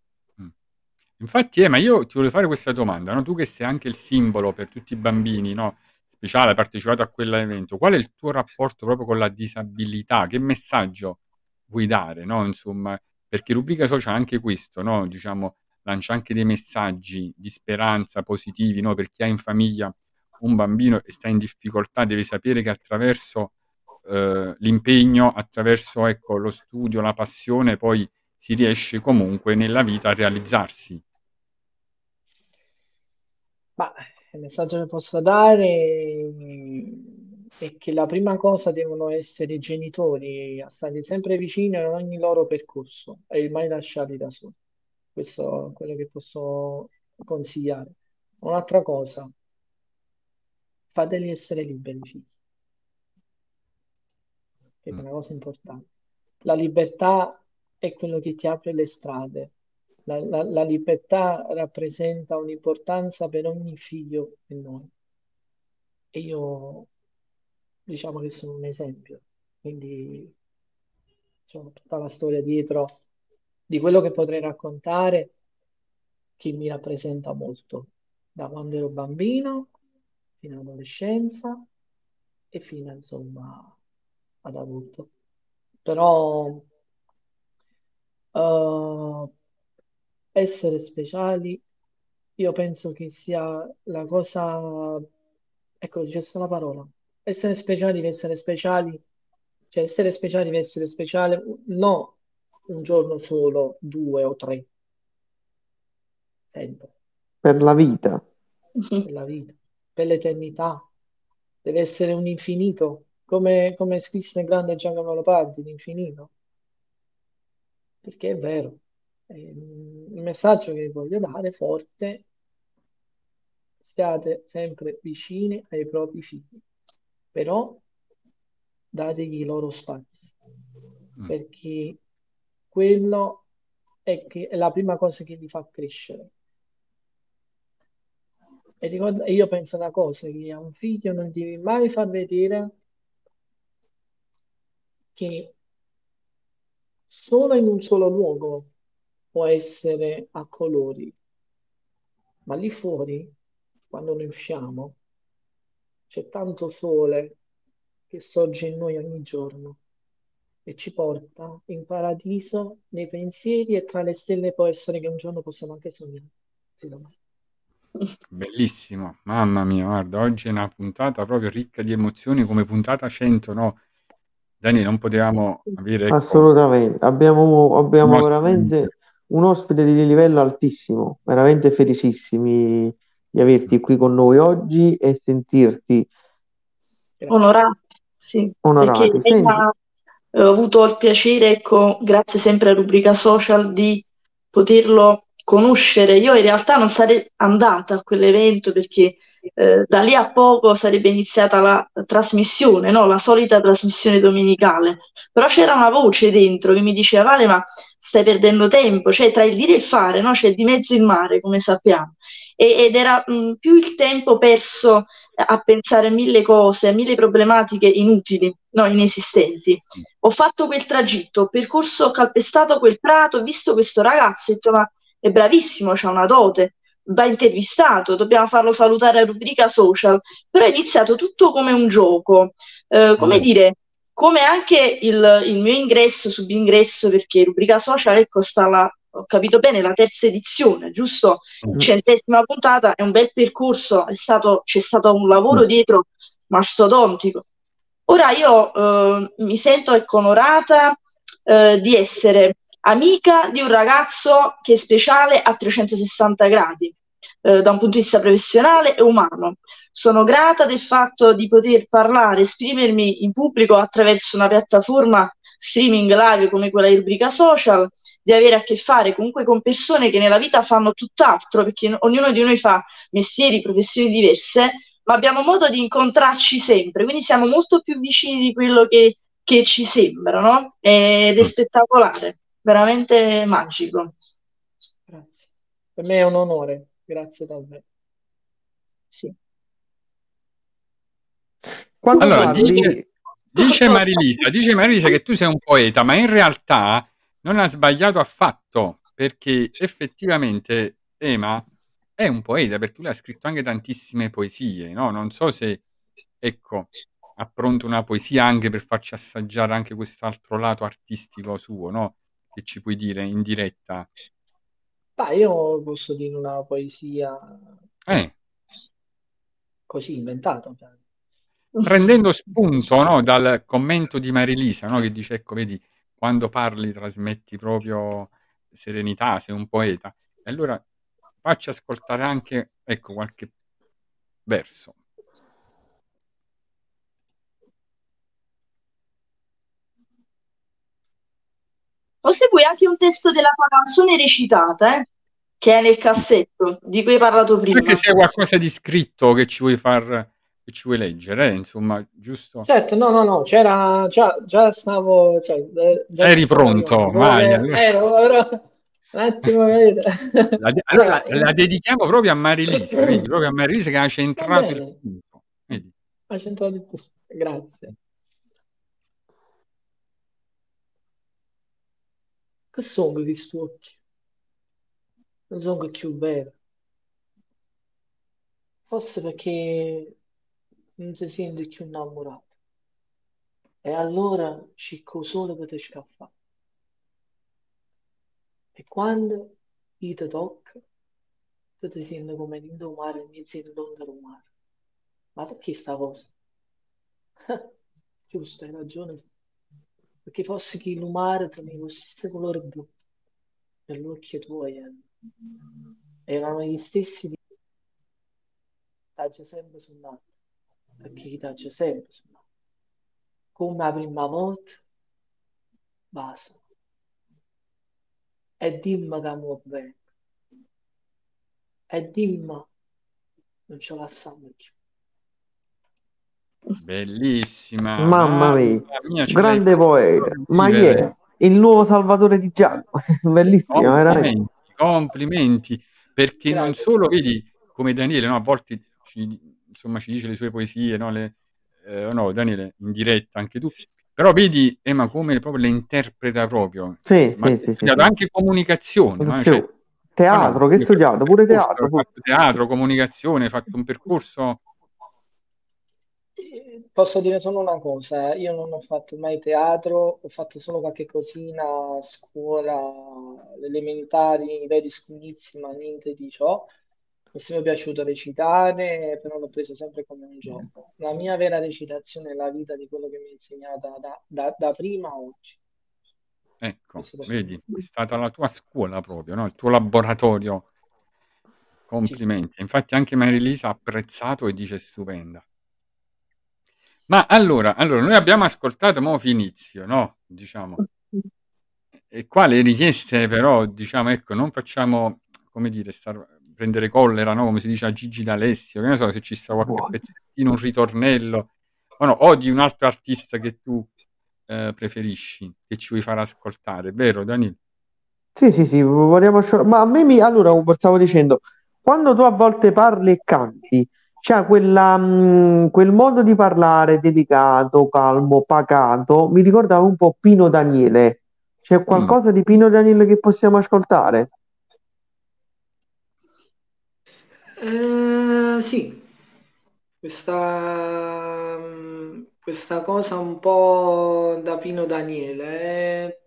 Mm. Infatti, eh, ma io ti volevo fare questa domanda, no? Tu che sei anche il simbolo per tutti i bambini, no? Speciale, hai partecipato a quell'evento, qual è il tuo rapporto proprio con la disabilità? Che messaggio vuoi dare, no? Insomma, perché rubrica social anche questo, no? Diciamo, lancia anche dei messaggi di speranza positivi, no? Per chi ha in famiglia un bambino e sta in difficoltà, deve sapere che attraverso eh, l'impegno, attraverso ecco, lo studio, la passione, poi si riesce comunque nella vita a realizzarsi. Ma il messaggio che posso dare è che la prima cosa devono essere i genitori a stare sempre vicino in ogni loro percorso e mai lasciarli da soli. Questo è quello che posso consigliare. Un'altra cosa, fateli essere liberi, figli, che è Mm. una cosa importante. La libertà è quello che ti apre le strade. La, la- la libertà rappresenta un'importanza per ogni figlio e noi. E io diciamo che sono un esempio, quindi c'ho tutta la storia dietro di quello che potrei raccontare che mi rappresenta molto, da quando ero bambino fino all'adolescenza e fino insomma ad adulto. Però eh, essere speciali, io penso che sia la cosa, ecco, c'è la parola. Essere speciali deve essere speciali, cioè essere speciali deve essere speciale, no un giorno solo, due o tre, sempre, Per la vita. per la vita, per l'eternità. Deve essere un infinito, come, come scrisse il grande Giacomo Leopardi, l'infinito. Perché è vero. Il messaggio che voglio dare forte, stiate sempre vicini ai propri figli, però dategli i loro spazi, Mm. perché quello è, che- è la prima cosa che li fa crescere. E ricorda- io penso una cosa, che a un figlio non devi mai far vedere che solo in un solo luogo può essere a colori, ma lì fuori, quando noi usciamo, c'è tanto sole che sorge in noi ogni giorno e ci porta in paradiso nei pensieri e tra le stelle può essere che un giorno possiamo anche sognare. Sì. Bellissimo, mamma mia, guarda, oggi è una puntata proprio ricca di emozioni come puntata 100, no? Dani, non potevamo avere, ecco, Assolutamente, abbiamo, un abbiamo ospite veramente un ospite di livello altissimo, veramente felicissimi di averti qui con noi oggi e sentirti. Onorati, sì, perché onorati. Senti, ho avuto il piacere, ecco, grazie sempre a Rubrica Social, di poterlo conoscere. Io in realtà non sarei andata a quell'evento perché eh, da lì a poco sarebbe iniziata la trasmissione, no? La solita trasmissione domenicale. Però c'era una voce dentro che mi diceva, Vale, ma stai perdendo tempo, cioè tra il dire e il fare, no? C'è di mezzo il mare, come sappiamo. E- ed era mh, più il tempo perso a pensare mille cose, mille problematiche inutili, no, inesistenti. Ho fatto quel tragitto, ho percorso, ho calpestato quel prato, ho visto questo ragazzo, ho detto, ma è bravissimo, ha una dote, va intervistato, dobbiamo farlo salutare a rubrica social, però è iniziato tutto come un gioco, eh, come mm. dire, come anche il, il mio ingresso, subingresso, perché rubrica social ecco sta la, ho capito bene, la terza edizione, giusto? Mm. Centesima puntata, è un bel percorso, è stato, c'è stato un lavoro mm. dietro mastodontico. Ora io eh, mi sento ecco, onorata eh, di essere amica di un ragazzo che è speciale a 360 gradi, eh, da un punto di vista professionale e umano. Sono grata del fatto di poter parlare, esprimermi in pubblico attraverso una piattaforma streaming live come quella di rubrica social, di avere a che fare comunque con persone che nella vita fanno tutt'altro, perché ognuno di noi fa mestieri, professioni diverse, ma abbiamo modo di incontrarci sempre, quindi siamo molto più vicini di quello che, che ci sembra, no? Ed è mm. spettacolare, veramente magico. Grazie. Per me è un onore, grazie davvero. Sì. Quando allora, parli... dice, dice Marilisa, dice Marilisa che tu sei un poeta, ma in realtà non ha sbagliato affatto, perché effettivamente Ema è un poeta, perché lui ha scritto anche tantissime poesie, no? Non so se, ecco, ha pronto una poesia anche per farci assaggiare anche quest'altro lato artistico suo, no? Che ci puoi dire in diretta. Beh, io posso dire una poesia eh. così inventata. Cioè. Prendendo spunto no, dal commento di Marilisa, no, che dice, ecco, vedi, quando parli trasmetti proprio serenità, sei un poeta. E allora facci ascoltare anche, ecco, qualche verso. O se vuoi anche un testo della tua canzone recitata, eh? che è nel cassetto di cui hai parlato prima. Anche se è qualcosa di scritto che ci vuoi far che ci vuoi leggere, eh? insomma, giusto? Certo, no, no, no, c'era già, già stavo, cioè, già eri pronto, vai. Ero, ero, un attimo, la, allora, la, la, dedichiamo proprio a Marilisa, vedi, proprio a Marilisa che ha centrato il punto. Vedi. Ha centrato il punto, grazie. Che sono questi occhi? Non sono più vero. Forse perché non si sente più innamorato. E allora cicco solo per te scaffare. E quando io ti tocca, tu ti senti come in un mare mi senti l'onda del mare. Ma perché sta cosa? Giusto, hai ragione. Perché fosse che il mare ti mi fosse colore blu occhi tuoi eh. erano gli stessi di t'aggia sempre suonato perché ti t'aggia sempre come la prima volta basta e dimmi che mi bene e dimmi non ce la sanno più Bellissima. Mamma mia, mia grande poeta. Ma chi è? Il nuovo Salvatore di Giacomo. Bellissimo, complimenti, veramente. Complimenti, perché Grazie. non solo, vedi, come Daniele, no, a volte ci, insomma, ci dice le sue poesie, no, le, eh, no, Daniele, in diretta anche tu, però vedi Emma come proprio le interpreta proprio. Sì, Ma sì, sì, anche comunicazione. No? Cioè, teatro, che hai studiato? Pure teatro. Teatro, comunicazione, hai fatto un percorso Posso dire solo una cosa, io non ho fatto mai teatro, ho fatto solo qualche cosina a scuola, elementari, vedi scugnizzi, ma niente di ciò. Mi è sempre piaciuto recitare, però l'ho preso sempre come un gioco. La mia vera recitazione è la vita di quello che mi ha insegnato da, da, da prima a oggi. Ecco, vedi, è stata la tua scuola proprio, no? il tuo laboratorio. Complimenti. Infatti anche Marilisa ha apprezzato e dice stupenda. Ma allora, allora, noi abbiamo ascoltato mo Finizio, no? Diciamo. E qua le richieste però, diciamo, ecco, non facciamo, come dire, star, prendere collera, no? Come si dice a Gigi D'Alessio, che ne so se ci sta qualche Buono. pezzettino, un ritornello, o, no, o di un altro artista che tu eh, preferisci, che ci vuoi far ascoltare, vero Daniele? Sì, sì, sì, vogliamo... Ma a me mi... Allora, stavo dicendo, quando tu a volte parli e canti, c'ha quella, mh, mm, quel modo di parlare delicato, calmo, pacato, mi ricordava un po' Pino Daniele. C'è mm. qualcosa mm. di Pino Daniele che possiamo ascoltare? Eh, sì, questa, questa cosa un po' da Pino Daniele. eh,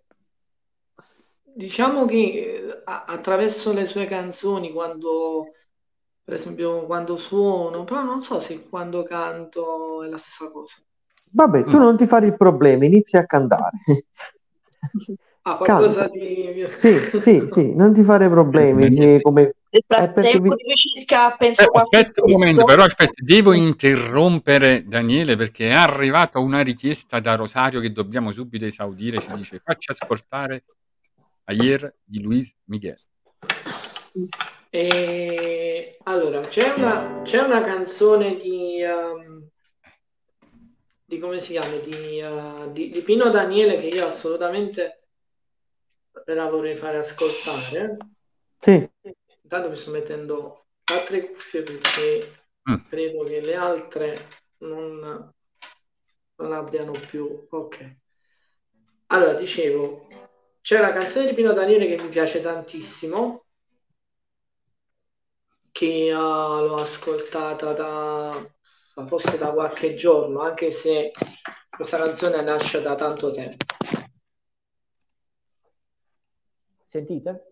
diciamo che eh, a- attraverso le sue canzoni, quando, per esempio, quando suono, però non so se quando canto è la stessa cosa. Vabbè, tu Mm. non ti fare il problema, inizia a cantare. Ah, qualcosa Canta. di... Sì, sì, sì, non ti fare problemi. se come... Nel frattempo vi- di circa, penso, Eh, aspetta un momento, però aspetta, devo interrompere Daniele perché è arrivata una richiesta da Rosario che dobbiamo subito esaudire. Ci dice: Facci ascoltare Ayer di Luis Miguel. E, allora, c'è una, c'è una canzone di, ehm, di come si chiama? Di, eh, di- di Pino Daniele che io assolutamente ve la vorrei fare ascoltare. Sì, Intanto mi sto mettendo altre cuffie perché Mm. credo che le altre non, non abbiano più. Ok. Allora, dicevo, c'è la canzone di Pino Daniele che mi piace tantissimo, che eh, l'ho ascoltata da forse da qualche giorno, anche se questa canzone nasce da tanto tempo. Sentite?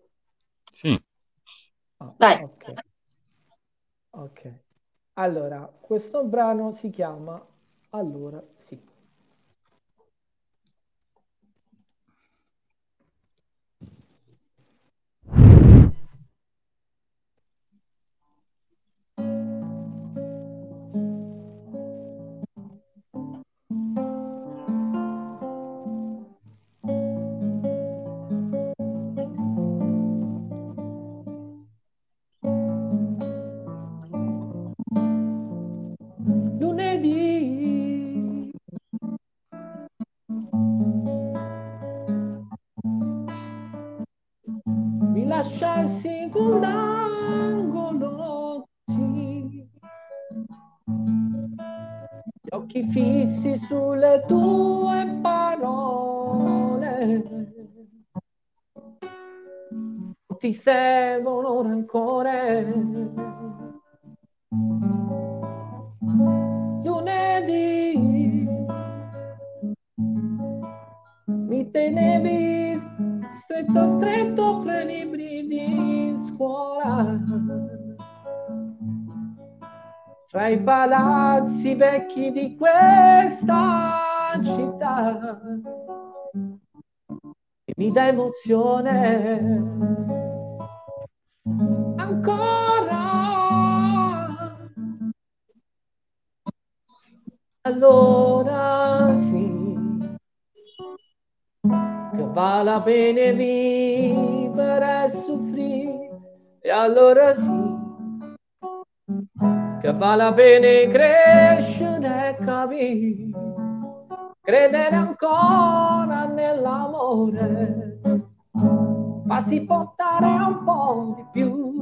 Sì, Ah, Dai. ok. Ok. Allora, questo brano si chiama Allora sì. Sulle tue parole. Ti servono rancore palazzi vecchi di questa città. E mi dà emozione. Ancora. Allora sì. Che vale la pena vivere e soffrire. E allora sì che vale la pena crescere e capire credere ancora nell'amore farsi portare un po' di più.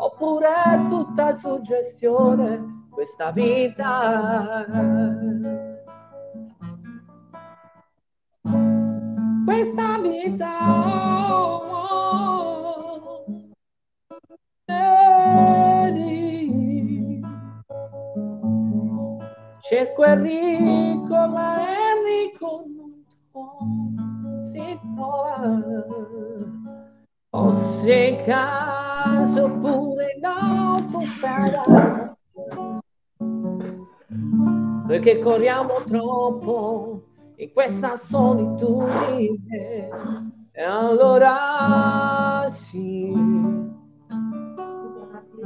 Oppure è tutta suggestione questa vita. Questa vita vedi, cerco Enrico ma Enrico non si trova. Fosse caso pure in autostrada noi che corriamo troppo in questa solitudine. E allora sì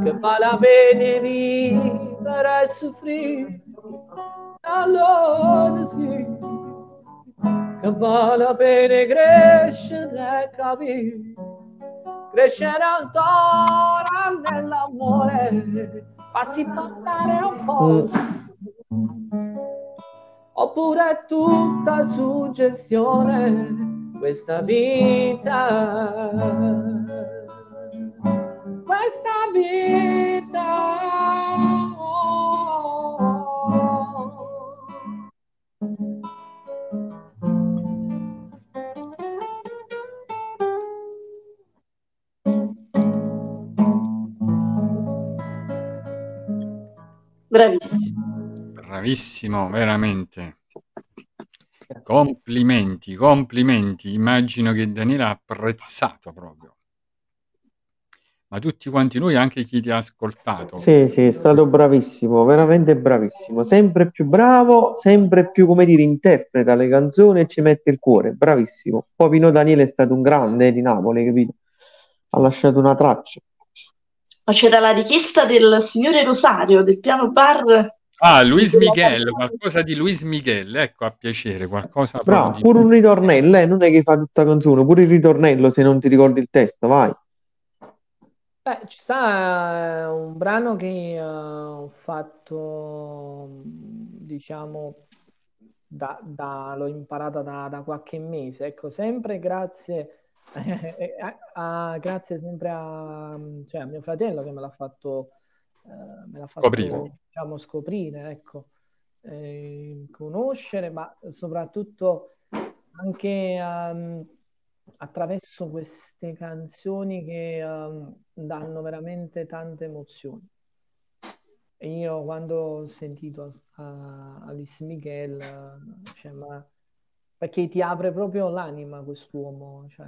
che vale pena vivere e soffrire allora sì che vale pena crescere e capire crescere ancora nell'amore farsi portare un po' oppure è tutta suggestione questa vita. Questa vita Bravissimo. Bravissimo, veramente. Complimenti, complimenti. Immagino che Daniele ha apprezzato proprio. Ma tutti quanti noi, anche chi ti ha ascoltato. Sì, sì, è stato bravissimo, veramente bravissimo. Sempre più bravo, sempre più, come dire, interpreta le canzoni e ci mette il cuore. Bravissimo. Poi Pino Daniele è stato un grande di Napoli, capito? Ha lasciato una traccia. Ma c'era la richiesta del signore Rosario, del piano bar. Ah, Luis Miguel, qualcosa di Luis Miguel, ecco, a piacere, qualcosa Bravo, pure un ritornello, eh, non è che fa tutta canzone, pure il ritornello se non ti ricordi il testo, vai. Beh, ci sta eh, un brano che eh, ho fatto, diciamo, da, da- l'ho imparata da, da qualche mese, ecco, sempre grazie, eh, a, grazie sempre a, cioè, a mio fratello che me l'ha fatto, eh, me l'ha fatto, Scoprire. diciamo, scoprire, ecco, eh, conoscere, ma soprattutto anche ehm, attraverso queste canzoni che ehm, danno veramente tante emozioni. E io quando ho sentito a, a Luis Miguel, eh, cioè, ma, perché ti apre proprio l'anima quest'uomo, cioè,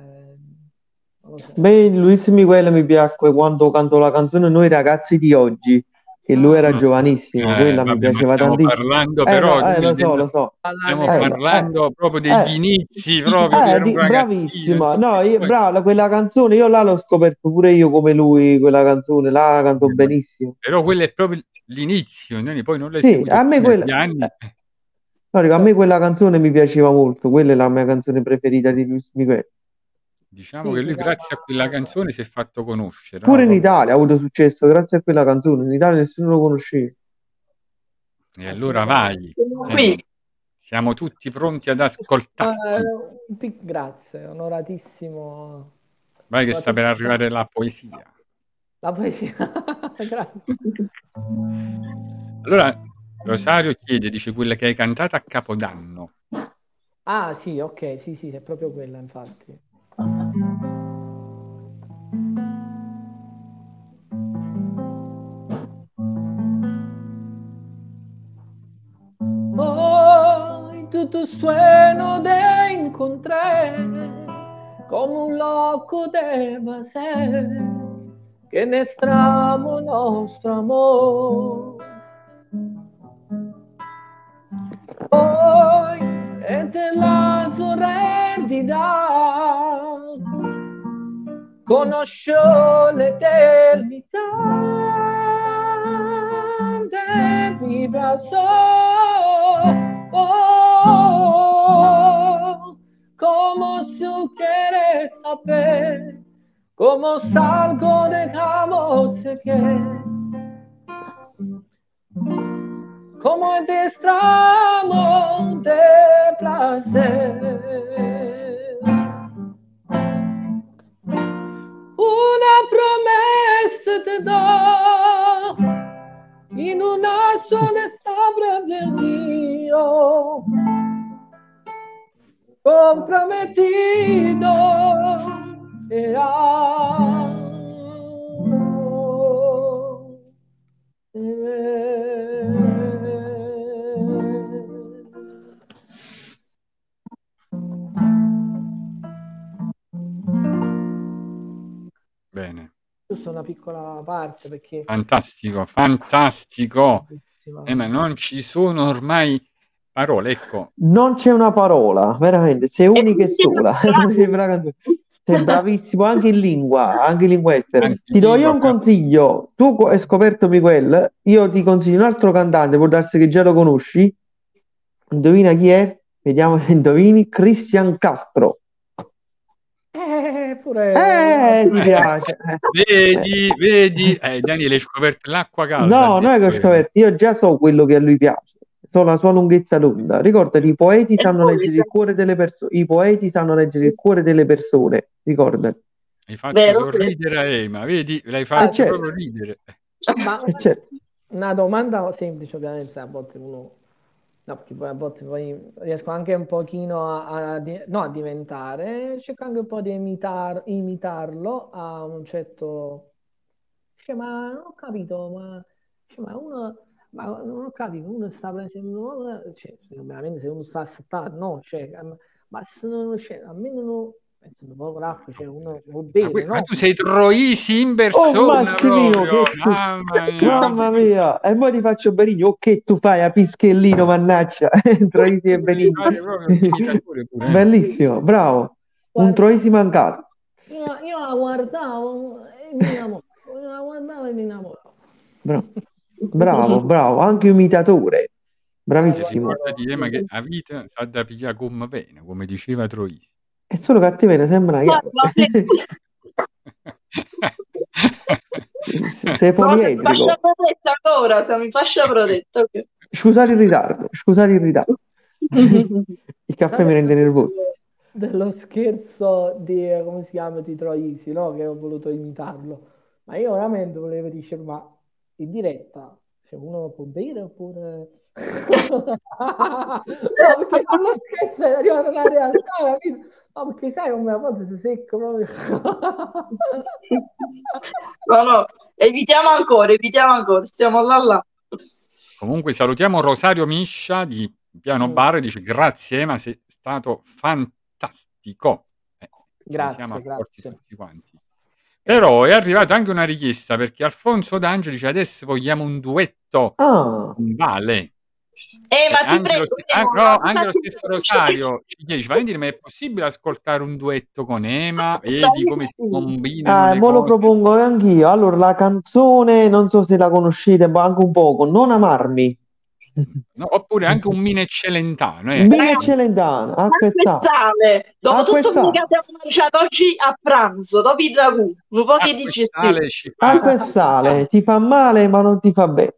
so. Beh, Luis Miguel mi piacque quando cantò la canzone Noi ragazzi di oggi, che lui era Mm. giovanissimo, Eh, quella mi vabbè, ma piaceva stiamo tantissimo. parlando Eh, però no, eh, del- lo so, lo so. stiamo Eh, parlando proprio degli eh. inizi, proprio Eh, di- bravissima. No, io, brava, quella canzone, io là l'ho scoperto pure io come lui, quella canzone, là cantò Eh, benissimo. Però quello è proprio l'inizio, poi non l'hai Sì, seguito a me quella- anni. No, a me quella canzone mi piaceva molto, quella è la mia canzone preferita di Luis Miguel. Diciamo Sì, che lui grazie a quella canzone si è fatto conoscere. Pure no? in Italia ha avuto successo grazie a quella canzone, in Italia nessuno lo conosceva. E allora vai. Siamo Eh, siamo tutti pronti ad ascoltarti. Pic- grazie, onoratissimo. Vai che sta per arrivare la poesia. La poesia. Grazie. Allora, Rosario chiede, dice quella che hai cantato a Capodanno. Ah, sì, ok, sì, sì, è proprio quella, infatti. Hoy tutto sueno de encontré como un loco de ser que nestramo nostro amor. Della sorredità, conosco l'eternità de mi brazo. Oh, como si quieres saber cómo salgo, dejamos que como destramo de placer. Una promessa te do in una sola sabbia del Dio comprometido e amo. Bene, Giusto una piccola parte perché fantastico, fantastico. Eh, ma non ci sono ormai parole, ecco. Non c'è una parola, veramente, sei unica e sola. Sei bravissimo anche in lingua, anche in lingua estera. Anche Ti do io un consiglio. Tu hai scoperto Miguel, io ti consiglio un altro cantante, può darsi che già lo conosci. Indovina chi è? Vediamo se indovini. Christian Castro. Eh, pure Eh, ti piace. Eh. Vedi, vedi, eh, Daniele, hai scoperto l'acqua calda. No, non è che ho scoperto, io già so quello che a lui piace, so la sua lunghezza d'onda. Ricordati, i poeti sanno poi- leggere il cuore delle persone, i poeti sanno leggere il cuore delle persone, ricordati. Hai fatto Vero? sorridere a Ema, vedi? L'hai fatto Eh, certo. proprio ridere. Ma Eh, certo. una domanda semplice, ovviamente, a volte uno... No, perché poi a volte poi riesco anche un pochino a, a no, a diventare, cerco anche un po' di imitar- imitarlo a un certo... Cioè, ma non ho capito, ma, cioè, ma uno, Ma non ho capito, uno sta prendendo, cioè, veramente se uno sta aspettando, no, cioè, ma se non c'è, almeno non, penso un l'acqua, cioè uno può bere, ma, no? ma tu sei Troisi in persona Oh Massimino, che tu- mamma mia. Mamma mia, e poi ti faccio Benigno, o che tu fai a Pischellino, mannaggia, Troisi e Benigno. Un eh. Bellissimo, bravo, un Guarda, Troisi mancato. io, io la guardavo e mi innamoravo, io la guardavo e mi innamoravo. Bravo, bravo, bravo, anche imitatore, bravissimo. Ricordati Emma che a vita sa da pigliare come bene, come diceva Troisi. È solo cattiveria, sembra una. Sei No, se mi poliedrico. protetta se mi fascia protetta. ok. Scusate il ritardo, scusate il ritardo. Il caffè mi rende nervoso. dello scherzo di, come si chiama, di Troisi, no? Che ho voluto imitarlo. Ma io veramente volevo dire, ma in diretta, cioè uno può bere oppure... No, perché con lo scherzo è arrivato una realtà, capito? No, perché sai come a volte si secca proprio. No, no, evitiamo ancora, evitiamo ancora, stiamo là là. Comunque salutiamo Rosario Miscia di Piano Mm. Bar, dice grazie Emma, sei stato fantastico. Eh, Grazie, siamo accorti grazie. tutti quanti. Però è arrivata anche una richiesta perché Alfonso D'Angelo dice adesso vogliamo un duetto Ah, con Vale. Eh, ma ti anche, prego, lo, st- Remo, ah, no, anche lo stesso Rosario ci chiede, Valentino, ma è possibile ascoltare un duetto con Ema? Vedi come si combinano ah, le mo lo propongo anch'io. Allora, la canzone, non so se la conoscete, ma anche un poco, Non amarmi. No, oppure anche un Mine Celentano. Eh. Mine Celentano, e e sale. Dopo tutto quello che abbiamo mangiato oggi a pranzo, dopo il ragù, un po' che dici e sale, ti fa male ma non ti fa bene.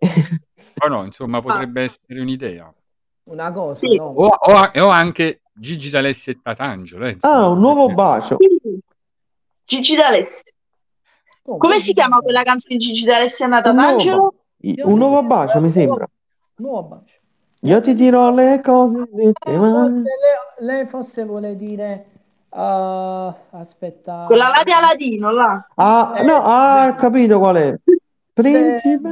O no, insomma, potrebbe essere un'idea. Una cosa, Sì. no? O, o- o anche Gigi D'Alessi e Tatangelo. eh, insomma, Ah, un nuovo bacio. Gigi D'Alessi. Oh, Come si chiama quella canzone di Gigi D'Alessi è nata Un nuovo, d'Angelo? un nuovo bacio, mi sembra. Nuovo bacio. Io ti dirò le cose dette, Eh, ma... lei, forse vuole dire ah, aspetta Quella là di Aladino, là. Ah, no, ah, ho capito qual è. Principe.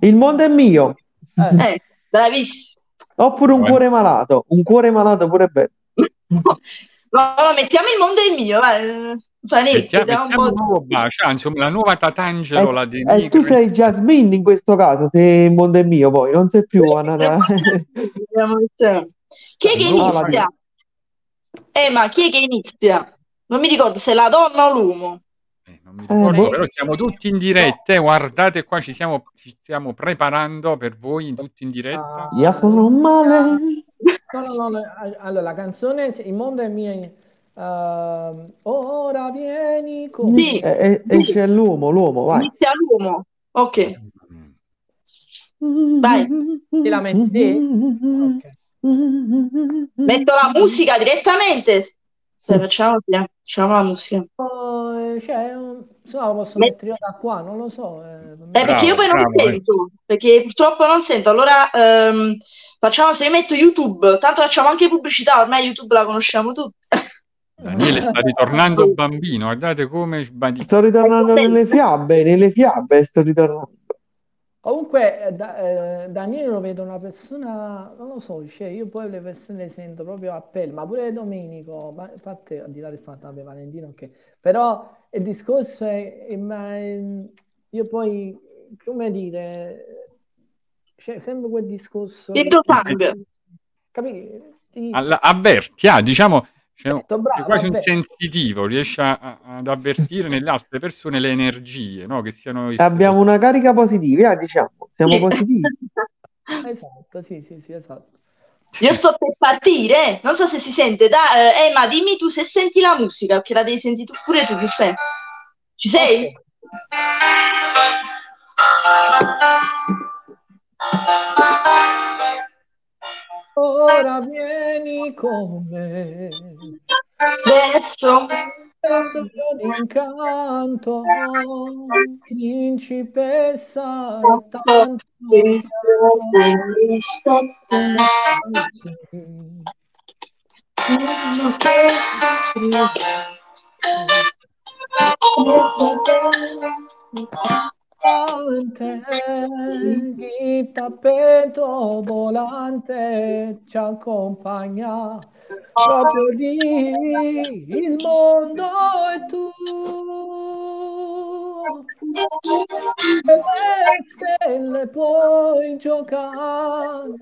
Eh, Il mondo è mio. Eh, Eh, bravissimo. Oppure un cuore malato. Un cuore malato pure bello. No, no, mettiamo il mondo è mio, vai. Non Fa niente, Mettiamo, un po' bacio, ah, insomma, la nuova Tatangelo, la E, e tu sei Jasmine in questo caso, se il mondo è mio poi, non sei più Anna. Chi è che inizia? Eh, ma chi è che inizia? Non mi ricordo se la donna o l'uomo. Eh, non mi ricordo, boh. però siamo tutti in diretta, eh, guardate qua, ci stiamo, ci stiamo preparando per voi, tutti in diretta. ah, Io sono male. No, no, no, no, allora la canzone Il mondo è mio. ehm, ora vieni con Sì. E, e- e c'è l'uomo, l'uomo, vai. Inizia l'uomo. Ok. Mm. Vai. Te la metti te? Ok. Metto la musica direttamente. Facciamo, facciamo la musica. Oh, eh, cioè, se no lo posso Me- mettere io da qua, non lo so. eh, me- Eh, perché io poi non bravo, eh. sento, perché purtroppo non sento. Allora ehm, facciamo se io metto YouTube, tanto facciamo anche pubblicità, ormai YouTube la conosciamo tutti. Daniele sta ritornando bambino, guardate come Sto ritornando nelle fiabe, nelle fiabe sto ritornando. Comunque, eh, da- eh, Daniele lo vedo una persona, non lo so, cioè io poi le persone sento proprio a pelle, ma pure Domenico, ma infatti al di là del fatto, vabbè, Valentino, ok, però il discorso è, è- ma, ehm, io poi, come dire, c'è sempre quel discorso, sangue. capì? Di- Alla- avverti, ah, diciamo, un- Detto, bravo, è quasi un sensitivo, riesce a- a- ad avvertire nelle altre persone le energie, no? Che siano esse Abbiamo una carica positiva, eh, diciamo. Siamo positivi. Esatto, sì, sì, sì, esatto. Io sto per partire, non so se si sente. Da, eh, Emma, dimmi tu se senti la musica, perché la devi sentire tu, pure tu, Giuseppe. Ci sei? Ok. Ora vieni con me, Verso. Incanto, principessa, tanto volante, il tappeto volante ci accompagna proprio lì, il mondo è tuo. Le stelle puoi giocare,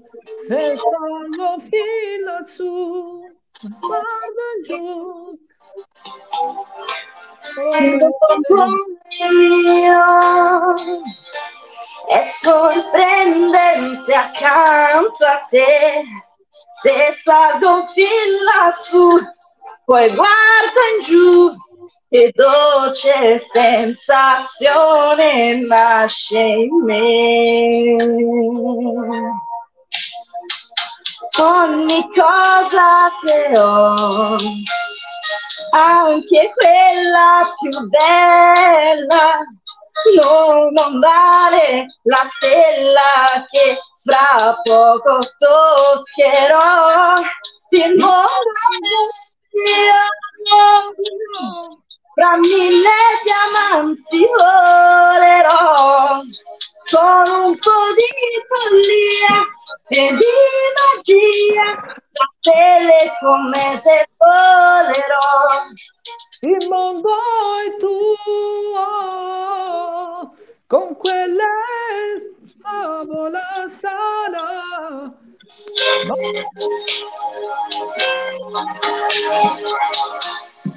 se stanno fino lassù, guarda giù. Mio. È sorprendente accanto a te. Se salgo fin lassù poi guardo in giù. E dolce sensazione nasce in me. Ogni cosa che ho anche quella più bella, non andare la stella che fra poco toccherò. Il mondo fra mille diamanti volerò con un po' di follia e di magia tra stelle come te volerò il mondo è tuo con quelle favola sana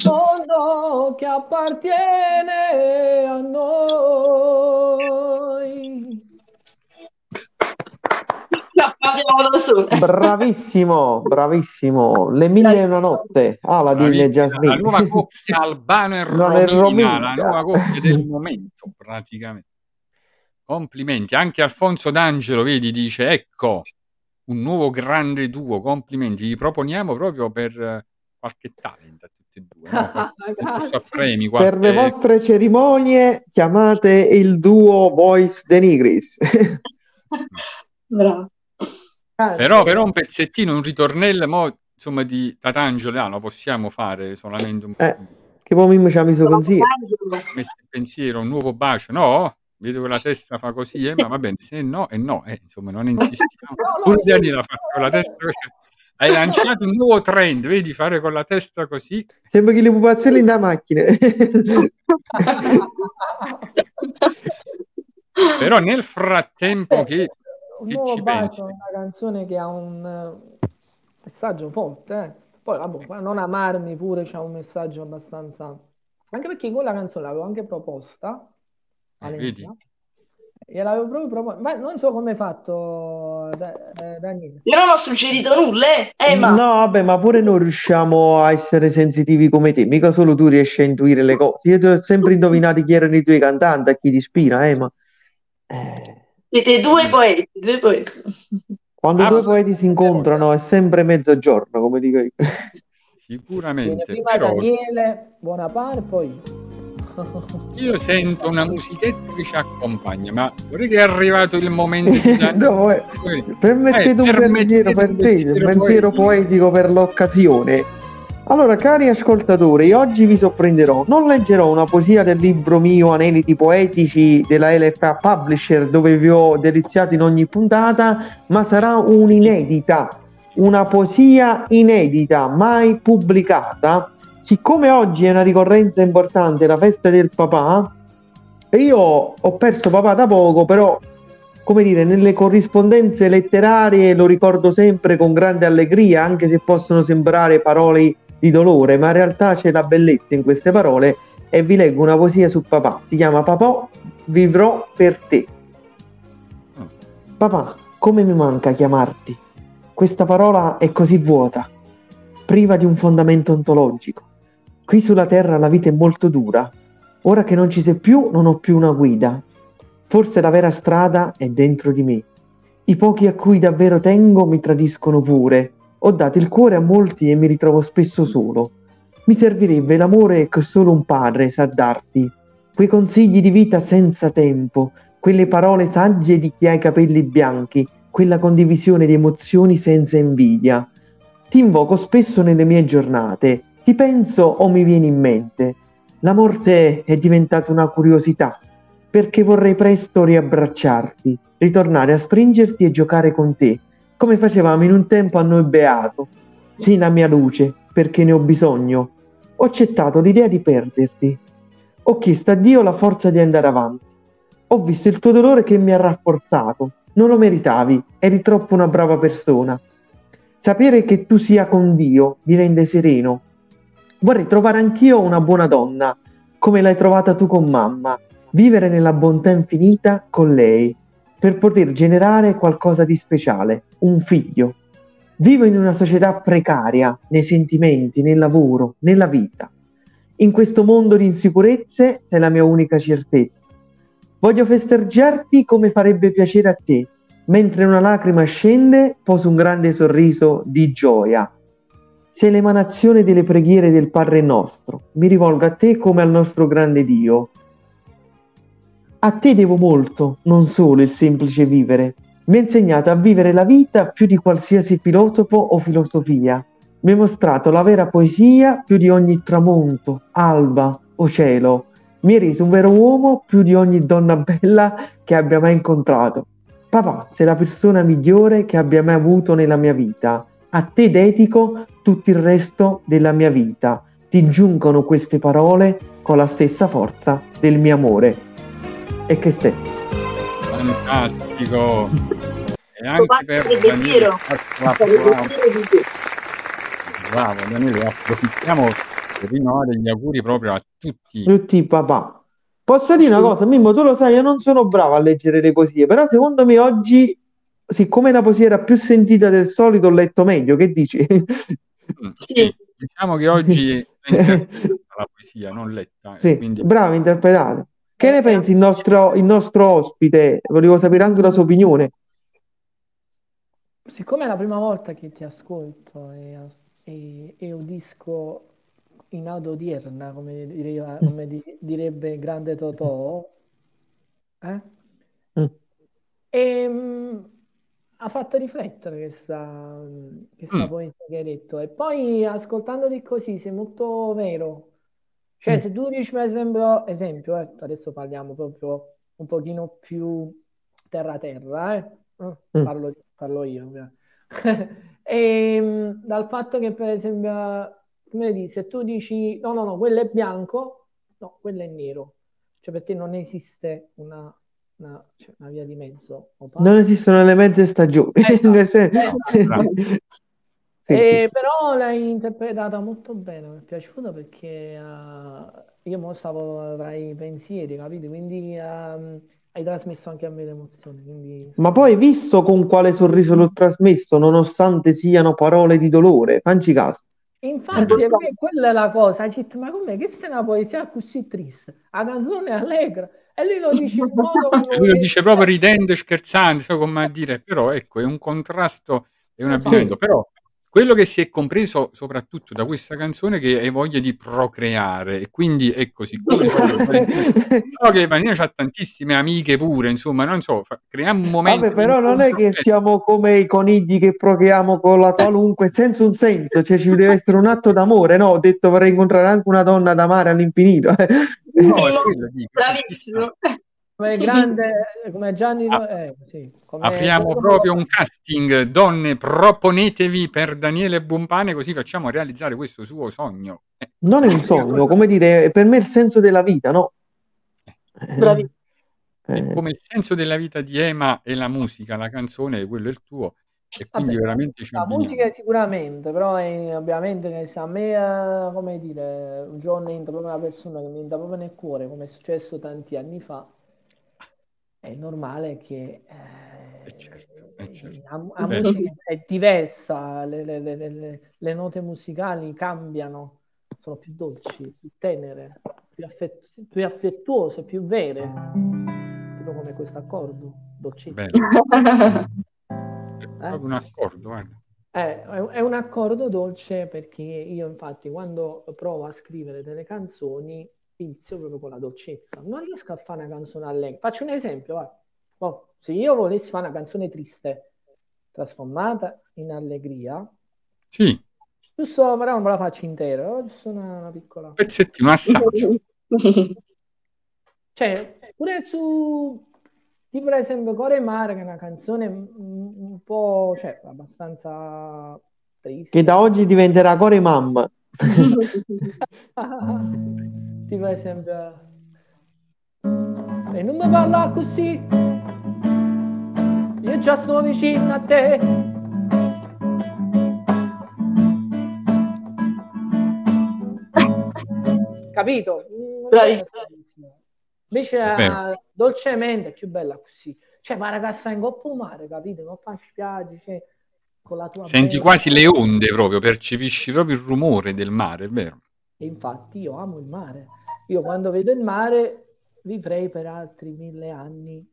mondo che appartiene a noi. Bravissimo, bravissimo. Le mille e una notte. Aladdin e Jasmine. La nuova coppia Albano e Romina, Romina, la nuova coppia del momento, praticamente. Complimenti. Anche Alfonso D'Angelo, vedi, dice, ecco, un nuovo grande duo, complimenti. Vi proponiamo proprio per qualche talent a tutti e due, no? premi, qualche... Per le vostre cerimonie chiamate il duo Voice De Nigris. Bravo. Però, però un pezzettino, un ritornello, mo, insomma, di Tatangelo, ah, lo possiamo fare solamente un po'. Eh, che poi mi ci ha messo consiglio. Messo il pensiero, un nuovo bacio, no? Vedo che la testa fa così, eh, ma va bene, se no e no, eh, insomma, non insistiamo. Pure Daniela ha fatto con la testa così. Hai lanciato un nuovo trend, vedi, fare con la testa così. Sembra che le pupazzelli da macchina. Però nel frattempo che un nuovo bacio, una canzone che ha un messaggio forte, eh. Poi, vabbè, non amarmi pure c'ha un messaggio abbastanza... Anche perché quella canzone l'avevo anche proposta, eh, vedi? Gliel'avevo proprio proposto, ma non so come hai fatto, eh, Daniele. Io non ho suggerito nulla, eh, ma... No, vabbè, ma pure noi riusciamo a essere sensitivi come te, mica solo tu riesci a intuire le cose. Io ti ho sempre indovinato chi erano i tuoi cantanti, a chi ti ispira, eh, ma... Eh... Siete due poeti, due poeti. Quando ah, due poeti si incontrano è sempre mezzogiorno, come dico io. Sicuramente. Quindi prima però... Daniele, buona parte, poi... Io sento una musichetta che ci accompagna, ma vorrei che è arrivato il momento di no, eh, permettete eh, un pensiero per te, un pensiero poetico per l'occasione. Allora, cari ascoltatori, oggi vi sorprenderò. Non leggerò una poesia del libro mio Aneliti Poetici della LFA Publisher dove vi ho deliziato in ogni puntata, ma sarà un'inedita, una poesia inedita, mai pubblicata. Siccome oggi è una ricorrenza importante, la festa del papà, e io ho perso papà da poco, però, come dire, nelle corrispondenze letterarie lo ricordo sempre con grande allegria, anche se possono sembrare parole di dolore, ma in realtà c'è la bellezza in queste parole e vi leggo una poesia su papà. Si chiama Papà, vivrò per te. Papà, come mi manca chiamarti? Questa parola è così vuota, priva di un fondamento ontologico. Qui sulla terra la vita è molto dura. Ora che non ci sei più, non ho più una guida. Forse la vera strada è dentro di me. I pochi a cui davvero tengo mi tradiscono pure ho dato il cuore a molti e mi ritrovo spesso solo. Mi servirebbe l'amore che solo un padre sa darti, quei consigli di vita senza tempo, quelle parole sagge di chi ha i capelli bianchi, quella condivisione di emozioni senza invidia. Ti invoco spesso nelle mie giornate, ti penso o mi viene in mente. La morte è diventata una curiosità. perché vorrei presto riabbracciarti, ritornare a stringerti e giocare con te, come facevamo in un tempo a noi beato. Sii la mia luce, perché ne ho bisogno. Ho accettato l'idea di perderti. Ho chiesto a Dio la forza di andare avanti. Ho visto il tuo dolore che mi ha rafforzato. Non lo meritavi, eri troppo una brava persona. Sapere che tu sia con Dio mi rende sereno. Vorrei trovare anch'io una buona donna, come l'hai trovata tu con mamma, vivere nella bontà infinita con lei, per poter generare qualcosa di speciale, un figlio. Vivo in una società precaria, nei sentimenti, nel lavoro, nella vita. In questo mondo di insicurezze sei la mia unica certezza. Voglio festeggiarti come farebbe piacere a te, mentre una lacrima scende, poso un grande sorriso di gioia. Sei l'emanazione delle preghiere del Padre nostro. Mi rivolgo a te come al nostro grande Dio. A te devo molto, non solo il semplice vivere. Mi hai insegnato a vivere la vita più di qualsiasi filosofo o filosofia. Mi hai mostrato la vera poesia più di ogni tramonto, alba o cielo. Mi hai reso un vero uomo più di ogni donna bella che abbia mai incontrato. Papà, sei la persona migliore che abbia mai avuto nella mia vita. A te dedico tutto il resto della mia vita. Ti giungono queste parole con la stessa forza del mio amore. E che stai? Fantastico! E anche per Daniele, te. bravo Daniele, approfittiamo per rinnovare gli auguri proprio a tutti. Tutti papà. Posso dire una Sì. cosa, Mimmo, tu lo sai, io non sono bravo a leggere le poesie, però secondo me oggi, siccome la poesia era più sentita del solito, ho letto meglio. Che dici? Mm, sì, diciamo che oggi è interpretata la poesia, non letta, e Sì, quindi bravo a interpretare. Che ne pensi il nostro, il nostro ospite? Volevo sapere anche la sua opinione. Siccome è la prima volta che ti ascolto e, e, e udisco in audio odierna, come, direva- come di- direbbe il grande Totò, eh? Mm. Ehm, ha fatto riflettere questa, questa Mm. poesia che hai detto. E poi ascoltandoti così, sei molto vero. Cioè, Mm. se tu dici, per esempio, esempio, eh, adesso parliamo proprio un pochino più terra-terra, eh? Eh, Mm. Parlo, parlo io. ovviamente. Ehm, dal fatto che, per esempio, come dici, se tu dici, no, no, no, quello è bianco, no, quello è nero. Cioè, per te non esiste una, una, cioè, una via di mezzo. opaca. Non esistono le mezze stagioni. Esatto, esatto. Sì, Eh, sì. però l'hai interpretata molto bene, mi è piaciuto perché eh, io mo stavo tra i pensieri, capito? Quindi ehm, hai trasmesso anche a me l'emozione, quindi Ma poi hai visto con quale sorriso l'ho trasmesso, nonostante siano parole di dolore? Fanci caso. Infatti, è que- quella è la cosa, detto, ma com'è che sei una poesia così triste? La canzone è allegra e lui lo dice in modo come lui lo dice proprio ridendo e scherzando, so come a dire, però ecco, è un contrasto e un abbinamento. Però quello che si è compreso soprattutto da questa canzone è che hai voglia di procreare e quindi ecco, siccome so che so che Valentina ha tantissime amiche pure, insomma, non so, fa- creiamo un momento Vabbè, però non è che siamo come i conigli che procreiamo con la qualunque, senza un senso, cioè ci deve essere un atto d'amore, no? Ho detto vorrei incontrare anche una donna da amare all'infinito. No, è quello dico, sta. Come grande, come Gianni, Ah, eh, sì, come Apriamo come- proprio un casting, donne, proponetevi per Daniele Bumpane così facciamo realizzare questo suo sogno. Eh, Non è un sogno, come dire, per me è il senso della vita, no? Eh, è eh, come il senso della vita di Ema e la musica, la canzone, quello è il tuo, e quindi Vabbè, veramente ci la abbiniamo. musica sicuramente, però è- ovviamente che a me, eh, come dire, un giorno entra proprio una persona che mi entra proprio nel cuore, come è successo tanti anni fa, è normale che Eh, certo, eh, certo. la, la Bello. musica è diversa, le, le- le- le- le note musicali cambiano, sono più dolci, più tenere, più, affett- più affettuose, più vere, tipo come questo accordo, dolcissimo. Bello. È Eh? un accordo, guarda. Eh, è è un accordo dolce perché io infatti quando provo a scrivere delle canzoni inizio proprio con la dolcezza. Non riesco a fare una canzone allegra. Faccio un esempio. Oh, se io volessi fare una canzone triste trasformata in allegria, Sì, giusto, però non me la faccio intera, oh, giusto una, una piccola... pezzettino, assaggio. Cioè, pure su tipo per esempio Core Mare, che è una canzone un, un po', cioè, abbastanza triste. Che da oggi diventerà Core Mamma. Tipo per esempio... E non mi parla così, io già sto vicino a te. Capito? Bravissimo. Invece dolcemente è più bella così. Cioè, ma ragazza in coppa mare, capito? Coppa in spiaggia, cioè, con la tua Senti bella- quasi le onde proprio, percepisci proprio il rumore del mare, è vero? E infatti io amo il mare. Io quando vedo il mare vivrei per altri mille anni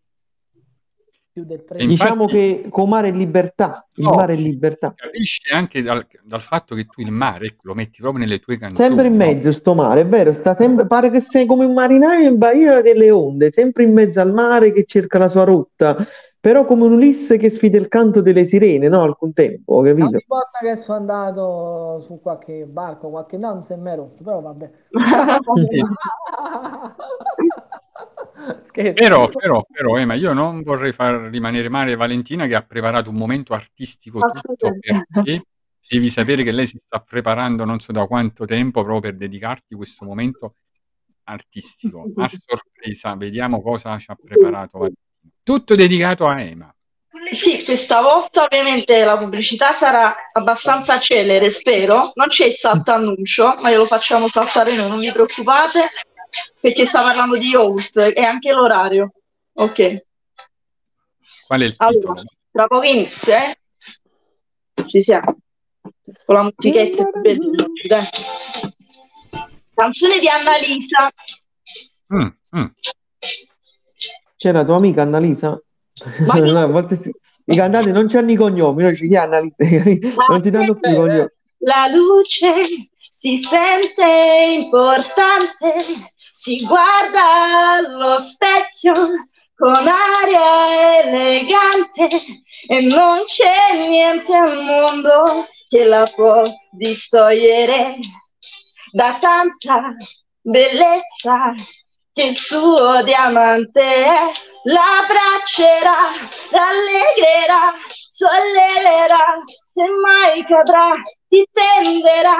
più del infatti- Diciamo che con mare è libertà, il No, mare è libertà. capisce anche dal, dal fatto che tu il mare ecco, lo metti proprio nelle tue canzoni. Sempre in no? mezzo sto mare, è vero, sta sempre, pare che sei come un marinaio in baia delle onde, sempre in mezzo al mare che cerca la sua rotta, però come un Ulisse che sfida il canto delle sirene, no? Al contempo, capito? Ogni volta che sono andato su qualche barco, qualche no, non si è mai rotto, però vabbè. Scherzo. Però, però, però, Ema, io non vorrei far rimanere male Valentina che ha preparato un momento artistico tutto perché devi sapere che lei si sta preparando non so da quanto tempo proprio per dedicarti questo momento artistico. A sorpresa, vediamo cosa ci ha preparato Valentina. Tutto dedicato a Ema. Sì, questa volta ovviamente la pubblicità sarà abbastanza celere, spero. Non c'è il saltannuncio, ma glielo facciamo saltare noi, non vi preoccupate, perché sta parlando di Holt e anche l'orario. Ok, Qual è il allora, titolo? tra poco inizia, eh? Ci siamo. Con la musichetta dai. Canzone di Annalisa. Mm, mm. C'è la tua amica Annalisa? Ma No, a volte si- I cantanti non c'hanno i cognomi, noi ci chiamano non ti danno più i cognomi. La luce si sente importante, si guarda allo specchio con aria elegante e non c'è niente al mondo che la può distogliere da tanta bellezza che il suo diamante è. L'abbraccerà, rallegrerà, solleverà, se mai cadrà, difenderà,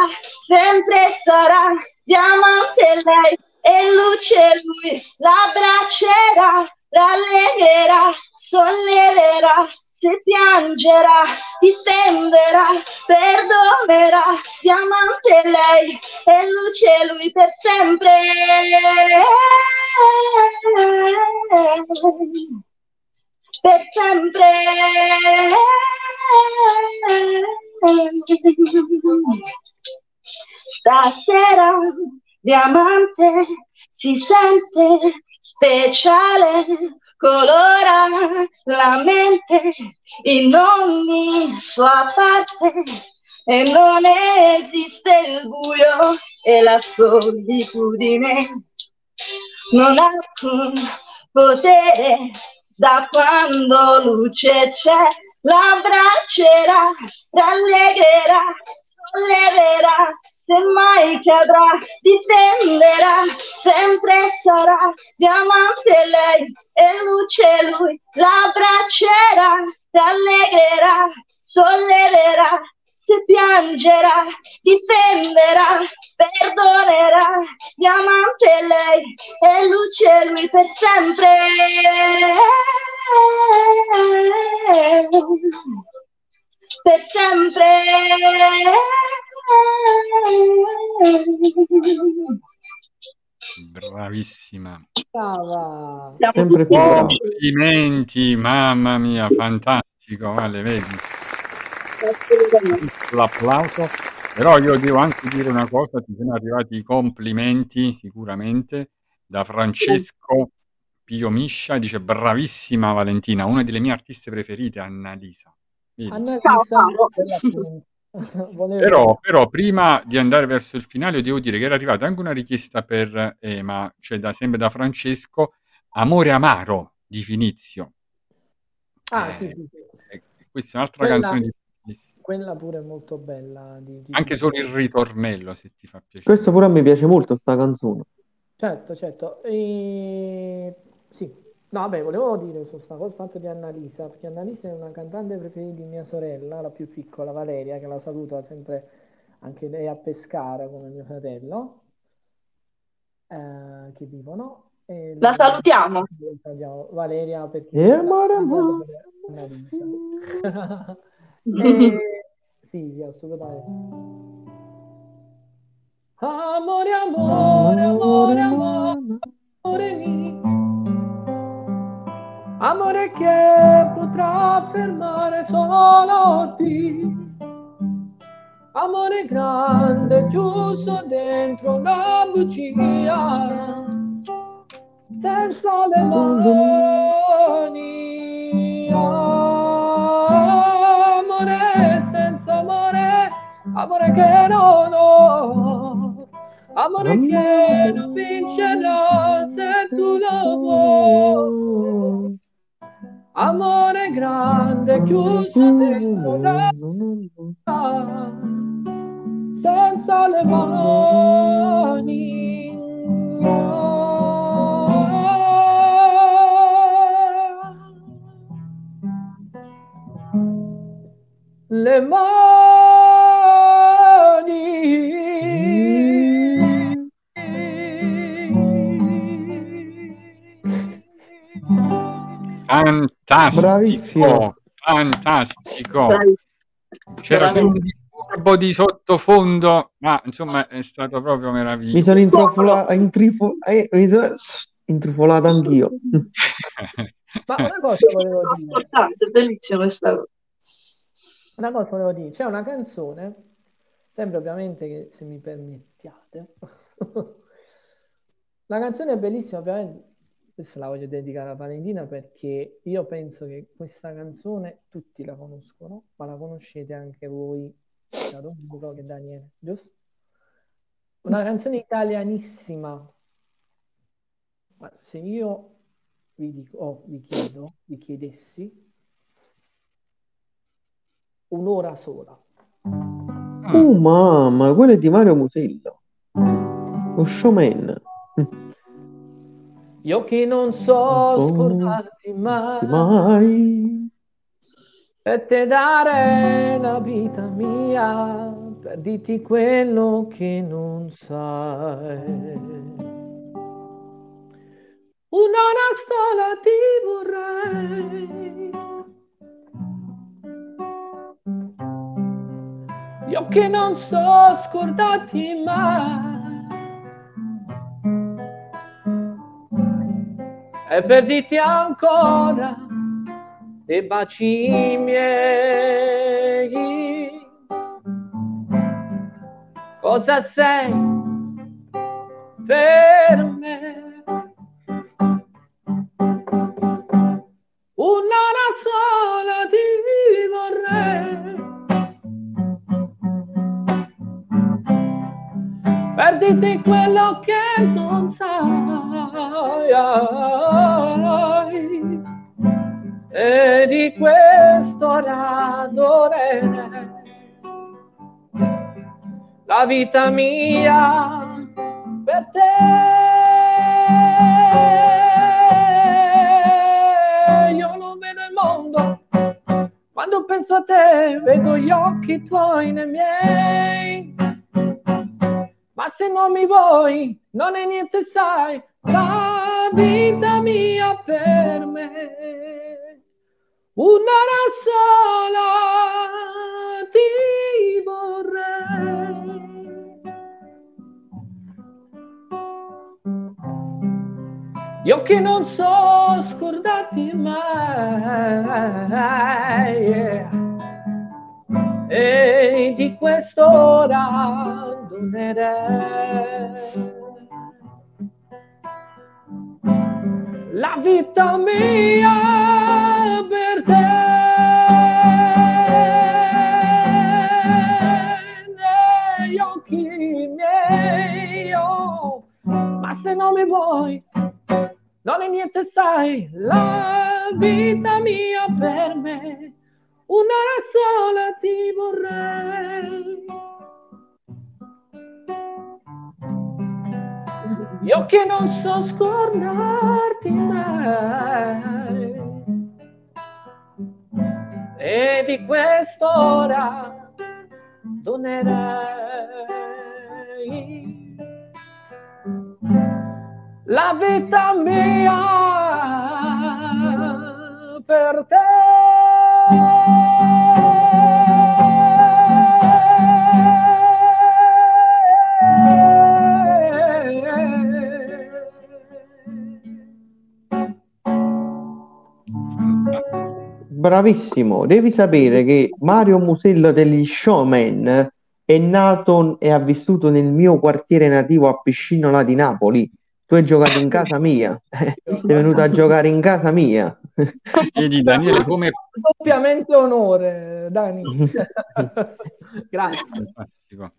sempre sarà diamante lei e luce lui. L'abbraccerà, rallegrerà, solleverà, se piangerà, difenderà, perdonerà, diamante lei e luce lui per sempre. Per sempre. Stasera, diamante, si sente speciale, colora la mente in ogni sua parte. E non esiste il buio e la solitudine. Non ha alcun potere da quando luce c'è l'abbraccerà rallegrerà solleverà se mai cadrà difenderà sempre sarà diamante lei e luce lui l'abbraccerà rallegrerà solleverà se piangerà difenderà perdonerà diamante lei e luce lui per sempre per sempre Bravissima. Brava. Sempre più. Complimenti, mamma mia, fantastico, vale, vedi, Assolutamente. l'applauso. Però io devo anche dire una cosa, ti sono arrivati i complimenti sicuramente da Francesco Pio Miscia, dice bravissima Valentina, una delle mie artiste preferite, Annalisa. Ciao. Volevo- Però, però prima di andare verso il finale devo dire che era arrivata anche una richiesta per Ema, cioè da, sempre da Francesco, Amore Amaro di Finizio. Ah, Eh, sì, sì, sì. Questa è un'altra Quella- canzone di Finizio. Quella pure è molto bella. Di, di- Anche solo il ritornello, se ti fa piacere. Questo pure a me piace molto, sta canzone. Certo, certo. E sì, no, vabbè, volevo dire su sta cosa, fatto di Annalisa, perché Annalisa è una cantante preferita di mia sorella, la più piccola, Valeria, che la saluto sempre anche lei a Pescara come mio fratello, eh, che vivono. E La salutiamo. salutiamo. Valeria perché E amore, amore. Annalisa. E- Sì, sì, assolutamente. Amore, amore, amore, amore, amore mio. Amore che potrà fermare solo te. Amore grande, chiuso dentro una bugia, senza le mani. Amore senza amore, amore che non ho, amore che non vincerà se tu lo vuoi. Amore grande, chiuso dentro una senza le mani. Le mani. Fantastico, Bravissimo. fantastico. Dai. C'era solo un disturbo di sottofondo, ma insomma è stato proprio Mi meraviglioso. sono intrufolato, intrifo- eh, mi sono intrufolato anch'io. Ma una cosa volevo dire, Importante, bellissima questa cosa. una cosa volevo dire, c'è una canzone, sempre ovviamente che se mi permettiate, la canzone è bellissima, ovviamente, questa la voglio dedicare a Valentina perché io penso che questa canzone tutti la conoscono, ma la conoscete anche voi, sia Domenico che Daniele, giusto? Una canzone italianissima, ma se io vi dico, oh, vi chiedo, vi chiedessi un'ora sola. Oh mamma, quello è di Mario Musello. Lo showman. Io che non so Non scordarti mai, Mai. per te dare la vita mia, per dirti quello che non sai. Un'ora sola ti vorrei. Io che non so scordarti mai. E per dirti ancora dei baci miei. Cosa sei per me? La Bravissimo, devi sapere che Mario Musella degli Showman è nato e ha vissuto nel mio quartiere nativo a Piscinola di Napoli. Tu hai giocato in casa mia, sei venuto a giocare in casa mia. Vedi Daniele come... Doppiamente onore, Dani. Grazie. Fantastico.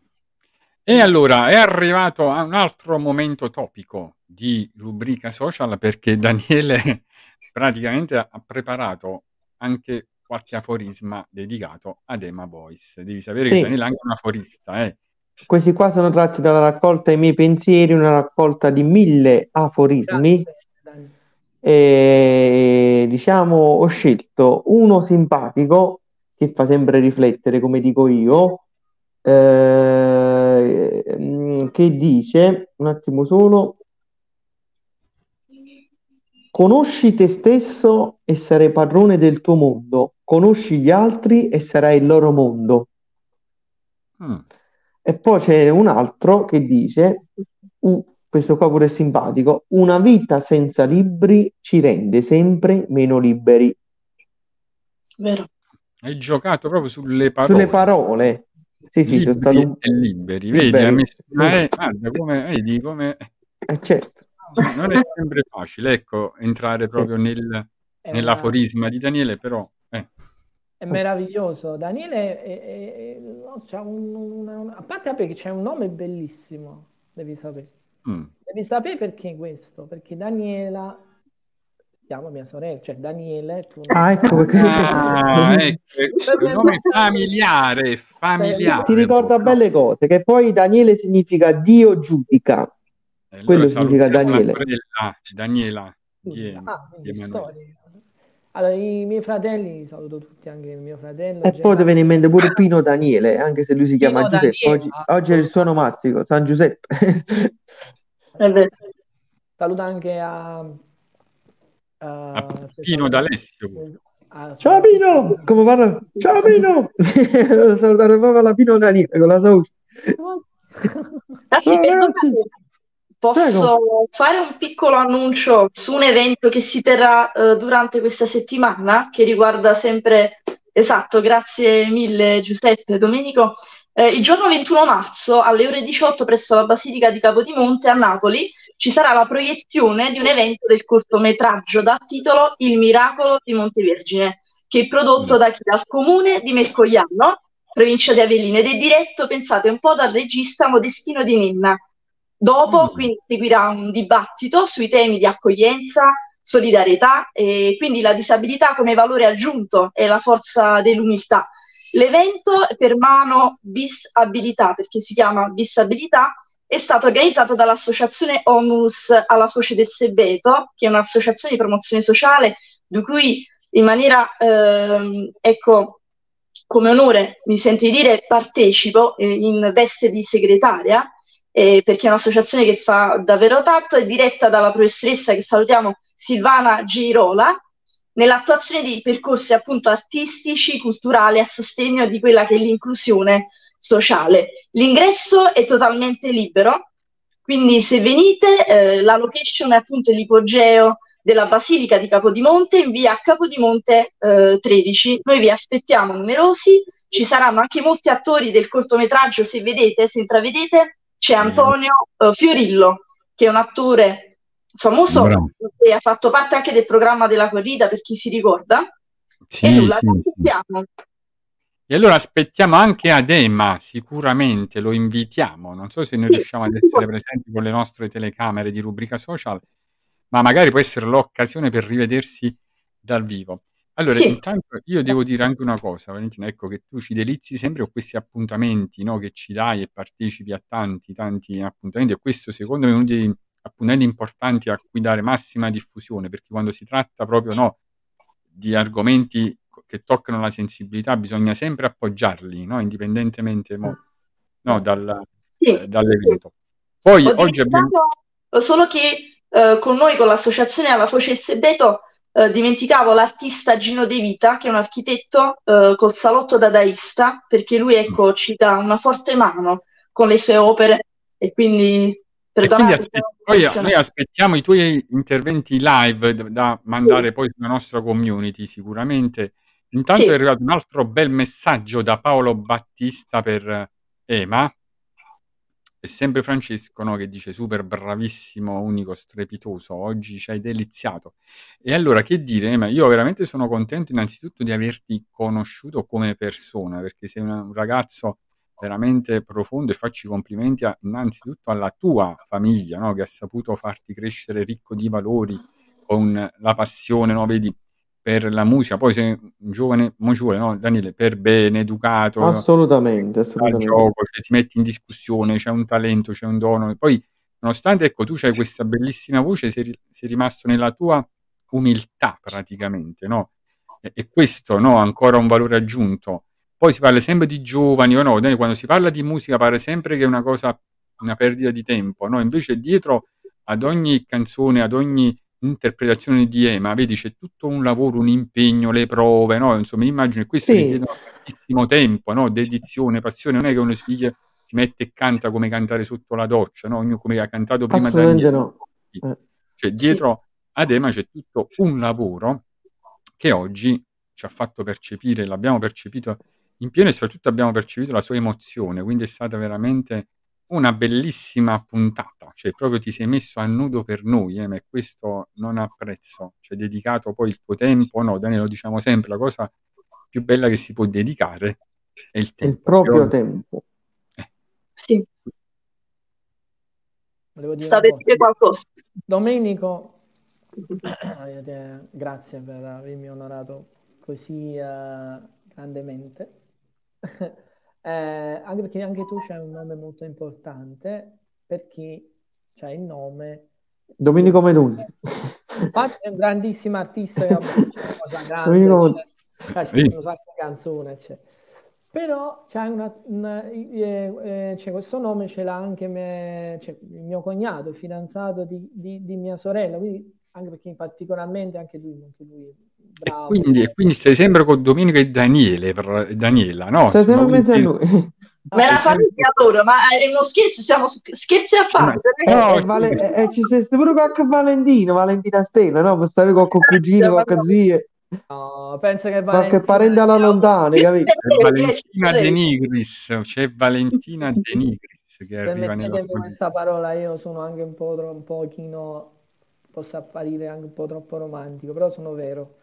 E allora è arrivato a un altro momento topico di rubrica social perché Daniele praticamente ha preparato anche qualche aforisma dedicato ad Emma Boyce. Devi sapere Sì. che Daniele è anche un aforista, eh. Questi qua sono tratti dalla raccolta I miei pensieri, una raccolta di mille aforismi. E diciamo, ho scelto uno simpatico che fa sempre riflettere, come dico io, eh, che dice, un attimo solo, conosci te stesso e sarai padrone del tuo mondo, conosci gli altri e sarai il loro mondo. Mm. E poi c'è un altro che dice, "U- questo qua pure è simpatico, una vita senza libri ci rende sempre meno liberi. Vero. Hai giocato proprio sulle parole. Sulle parole. Sì, sì, sono stato Liberi un... e liberi. Vedi, Liberi, messo una sì. E, guarda come, vedi come Eh, certo. Non è sempre facile, ecco, entrare proprio nel, nell'aforisma di Daniele, però eh, è meraviglioso. Daniele è, è- è- no, un- una- una- a parte vabbè, che c'è un nome bellissimo, devi sapere. mm. Devi sapere perché questo, perché Daniela si chiama mia sorella, cioè Daniele, tu non- Ah, ecco perché... Ah, ecco, un nome familiare, familiare. Ti ricorda belle cose, che poi Daniele significa Dio giudica. Allora quello significa Daniele. sorella Daniela di, Ah, di. Allora, i miei fratelli, saluto tutti, anche il mio fratello. E poi ti viene in mente pure Pino Daniele, anche se lui si chiama Pino Giuseppe. Oggi, Daniele. oggi è il suo onomastico, San Giuseppe. Vero. Saluto anche a, a, A Pino D'Alessio. a- Ciao Pino! Come parla? Ciao Pino! Ho salutato proprio la Pino Daniele con la sua voce. Ciao, ragazzi. Posso fare un piccolo annuncio su un evento che si terrà eh, durante questa settimana, che riguarda sempre, esatto, grazie mille Giuseppe, Domenico. Eh, il giorno 21 marzo alle ore 18 presso la Basilica di Capodimonte a Napoli ci sarà la proiezione di un evento del cortometraggio dal titolo Il miracolo di Montevergine, che è prodotto da chi? Dal comune di Mercogliano, provincia di Avellino, ed è diretto, pensate, un po' dal regista Modestino Di Ninna. Dopo, Mm. quindi, seguirà un dibattito sui temi di accoglienza, solidarietà e quindi la disabilità come valore aggiunto e la forza dell'umiltà. L'evento per mano Bis Abilità, perché si chiama Bis Abilità, è stato organizzato dall'associazione Onus alla Foce del Sebeto, che è un'associazione di promozione sociale, di cui in maniera, ehm, ecco, come onore mi sento di dire partecipo eh, in veste di segretaria, eh, perché è un'associazione che fa davvero tanto, è diretta dalla professoressa che salutiamo Silvana Girola, nell'attuazione di percorsi appunto artistici, culturali a sostegno di quella che è l'inclusione sociale. L'ingresso è totalmente libero, quindi se venite, eh, la location è appunto l'ipogeo della Basilica di Capodimonte in via Capodimonte eh, 13. Noi vi aspettiamo numerosi, ci saranno anche molti attori del cortometraggio, se vedete, se intravedete, c'è Antonio eh, Fiorillo, che è un attore famoso Bravo. e ha fatto parte anche del programma della corrida, per chi si ricorda. Sì, e nulla, sì, aspettiamo. E allora aspettiamo anche Adema, sicuramente lo invitiamo. Non so se noi Sì, riusciamo ad essere presenti con le nostre telecamere di rubrica social, ma magari può essere l'occasione per rivedersi dal vivo. Allora, Sì. intanto io devo dire anche una cosa, Valentina, ecco che tu ci delizi sempre con questi appuntamenti, no, che ci dai e partecipi a tanti, tanti appuntamenti e questo secondo me è uno dei appuntamenti importanti a cui dare massima diffusione, perché quando si tratta proprio no, di argomenti che toccano la sensibilità bisogna sempre appoggiarli, no, indipendentemente mo, no, dal, Sì. eh, dall'evento. Poi oggi abbiamo... solo che eh, con noi, con l'associazione Alla Foce il Sebeto, eh, dimenticavo l'artista Gino De Vita, che è un architetto eh, col salotto dadaista, perché lui, ecco, ci dà una forte mano con le sue opere e quindi quindi perdonate. aspe- sono poi emozionata. noi aspettiamo i tuoi interventi live d- da mandare poi sulla nostra community sicuramente. Intanto Sì. è arrivato un altro bel messaggio da Paolo Battista per Ema. È sempre Francesco no, che dice super bravissimo, unico, strepitoso, oggi ci hai deliziato. E allora che dire, Ema, io veramente sono contento innanzitutto di averti conosciuto come persona, perché sei un ragazzo veramente profondo e faccio i complimenti a- innanzitutto alla tua famiglia, no, che ha saputo farti crescere ricco di valori, con la passione, no, vedi, per la musica. Poi sei un giovane, mo ci vuole, no, Daniele, per bene, educato? Assolutamente, assolutamente. gioco, cioè, ti metti in discussione, c'è un talento, c'è un dono. E poi, nonostante ecco, tu c'hai questa bellissima voce, sei, sei rimasto nella tua umiltà praticamente, no? E, e questo, no, ancora un valore aggiunto. Poi si parla sempre di giovani, o no? Dai, Quando si parla di musica pare sempre che è una cosa, una perdita di tempo, no? Invece dietro ad ogni canzone, ad ogni interpretazione di Ema, vedi, c'è tutto un lavoro, un impegno, le prove, no? Insomma, immagino che questo Sì. richiede tantissimo tempo, no? Dedizione, passione, non è che uno si piglia- si mette e canta come cantare sotto la doccia, no? Ognuno come ha cantato prima Daniele. no. Eh. Cioè, dietro ad Ema c'è tutto un lavoro che oggi ci ha fatto percepire, l'abbiamo percepito in pieno e soprattutto abbiamo percepito la sua emozione, quindi è stata veramente una bellissima puntata, cioè proprio ti sei messo a nudo per noi, eh, ma questo non ha prezzo, cioè dedicato poi il tuo tempo, no, Daniele lo diciamo sempre, la cosa più bella che si può dedicare è il Il tempo. proprio Cioè, tempo. Sì, Volevo dire sta una per cosa. dire qualcosa. Domenico, eh, grazie per avermi onorato così eh, grandemente. Eh, anche perché anche tu c'hai un nome molto importante, perché c'hai il nome Domenico Medusi. Infatti è un grandissimo artista c'è una cosa grande, Domenico- c'è, cioè, c'è Sì. un sacco di canzoni, c'è. Però c'è una, una- eh, eh, c'è questo nome ce l'ha anche me- c'è il mio cognato, il fidanzato di, di- di mia sorella, quindi anche perché particolarmente anche lui, anche lui è E bravo. quindi, e quindi stai sempre con Domenico e Daniele, per- Daniela, no? Stai sempre in mezzo a noi. Ah, Me la sei sempre- famiglia loro, ma è uno scherzo, siamo scherzi a Ma- parte. Eh, No, eh. Vale- eh, eh, ci sei pure con Valentino, Valentina Stella, no? Per stare con, con cugini, con Ma no. zie, no, penso che qualche Valentina parente alla lontana, capito? C'è Valentina De Nigris, c'è Valentina De Nigris che arriva nella questa parola, io sono anche un po' un pochino, posso apparire anche un po' troppo romantico, però sono vero.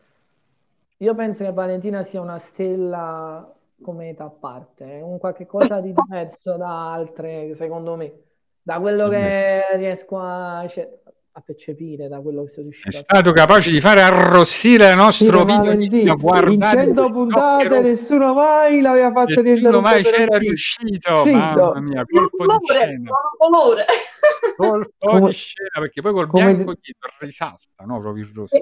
Io penso che Valentina sia una stella cometa a parte, è un qualche cosa di diverso da altre, secondo me, da quello che riesco a, cioè, a percepire, da quello che sono È riuscito a stato capace di fare arrossire il nostro Sì, video Valentino, in guardate 100 questo puntate occhio nessuno mai l'aveva fatto diventare nessuno un mai c'era riuscito Sì, mamma mia colpo di scena. colore. colpo Come- di scena perché poi col bianco dietro risalta no? proprio il rosso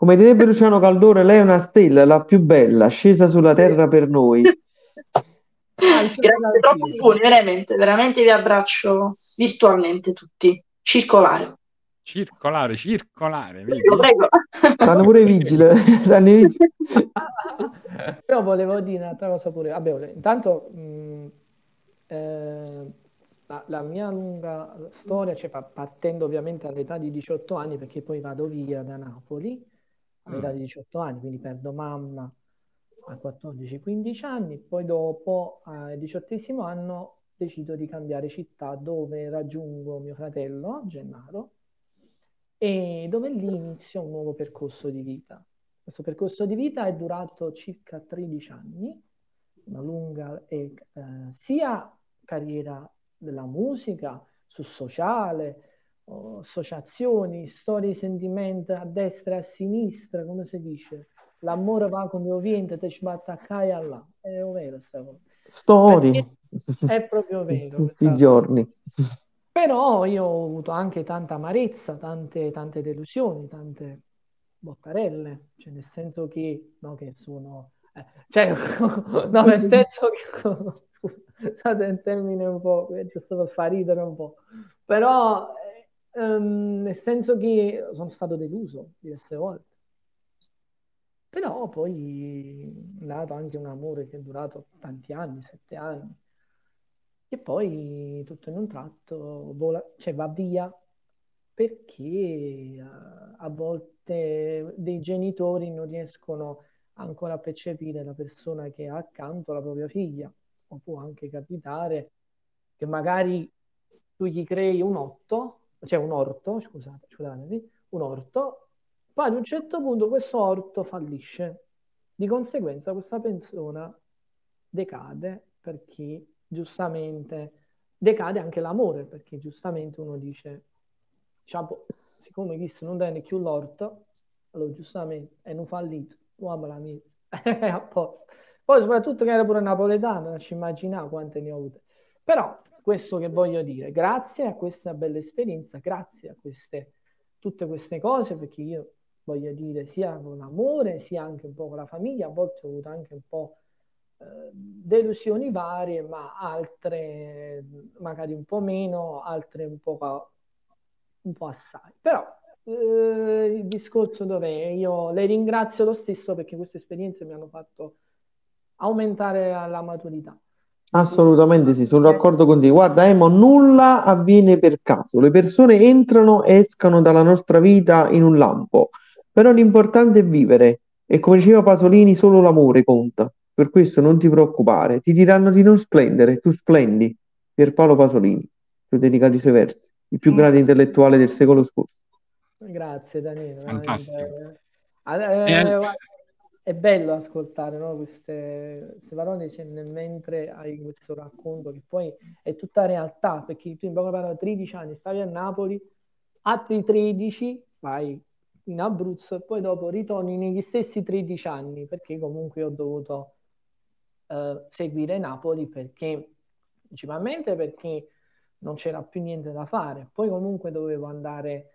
Come direbbe Luciano Caldore, lei è una stella, la più bella, scesa sulla terra per noi. Grazie, troppo buoni, veramente, veramente vi abbraccio virtualmente tutti. Circolare. circolare circolare? Prego, prego. Stanno pure i vigili. stanno i vigili. Però volevo dire un'altra cosa pure. Vabbè, intanto mh, eh, la, la mia lunga storia, cioè pa- partendo ovviamente all'età di 18 anni, perché poi vado via da Napoli all'età Mm. di 18 anni, quindi perdo mamma a 14-15 anni, poi dopo al diciottesimo anno decido di cambiare città dove raggiungo mio fratello Gennaro e dove lì inizio un nuovo percorso di vita. Questo percorso di vita è durato circa 13 anni, una lunga e, eh, sia carriera della musica, sul sociale, associazioni, storie di sentimento a destra e a sinistra, come si dice? L'amore va come viento, te ci battaccai là. È vero sta cosa. Storie. È proprio vero. Tutti i giorni. Però io ho avuto anche tanta amarezza, tante, tante delusioni, tante bottarelle, cioè nel senso che, no, che sono... Eh, cioè, no, nel senso che... Scusate un termine un po', giusto per far ridere un po', però ehm, nel senso che sono stato deluso diverse volte. Però poi è nato anche un amore che è durato tanti anni, sette anni, e poi tutto in un tratto vola, cioè va via perché a, a volte dei genitori non riescono ancora a percepire la persona che ha accanto alla propria figlia, o può anche capitare che magari tu gli crei un otto, cioè un orto, scusate, scusatemi, un orto, poi ad un certo punto questo orto fallisce. Di conseguenza questa persona decade perché giustamente decade anche l'amore, perché giustamente uno dice, diciamo, siccome questo non tiene più l'orto, allora giustamente è un fallito, uomo la mia, a posto. Poi soprattutto che era pure napoletano, non ci immaginavo quante ne ho avute. Però questo che voglio dire, grazie a questa bella esperienza, grazie a queste, tutte queste cose, perché io voglio dire sia con l'amore, sia anche un po' con la famiglia, a volte ho avuto anche un po' delusioni varie, ma altre magari un po' meno, altre un po', un po assai. Però eh, il discorso dov'è? Io le ringrazio lo stesso perché queste esperienze mi hanno fatto aumentare la maturità. Assolutamente sì, sono d'accordo con te. Guarda, Emo, nulla avviene per caso. Le persone entrano e escono dalla nostra vita in un lampo. Però l'importante è vivere. E come diceva Pasolini, solo l'amore conta. Per questo non ti preoccupare, ti diranno di non splendere, tu splendi. Pierpaolo Pasolini, tu dedicato i suoi versi, il più mm. grande intellettuale del secolo scorso. Grazie Danilo. Fantastico. Eh, eh, è bello ascoltare no? queste, queste, parole cioè, nel mentre hai questo racconto che poi è tutta realtà, perché tu in poche parole 13 anni stavi a Napoli, altri 13 vai in Abruzzo e poi dopo ritorni negli stessi 13 anni, perché comunque ho dovuto eh, seguire Napoli perché principalmente perché non c'era più niente da fare, poi comunque dovevo andare,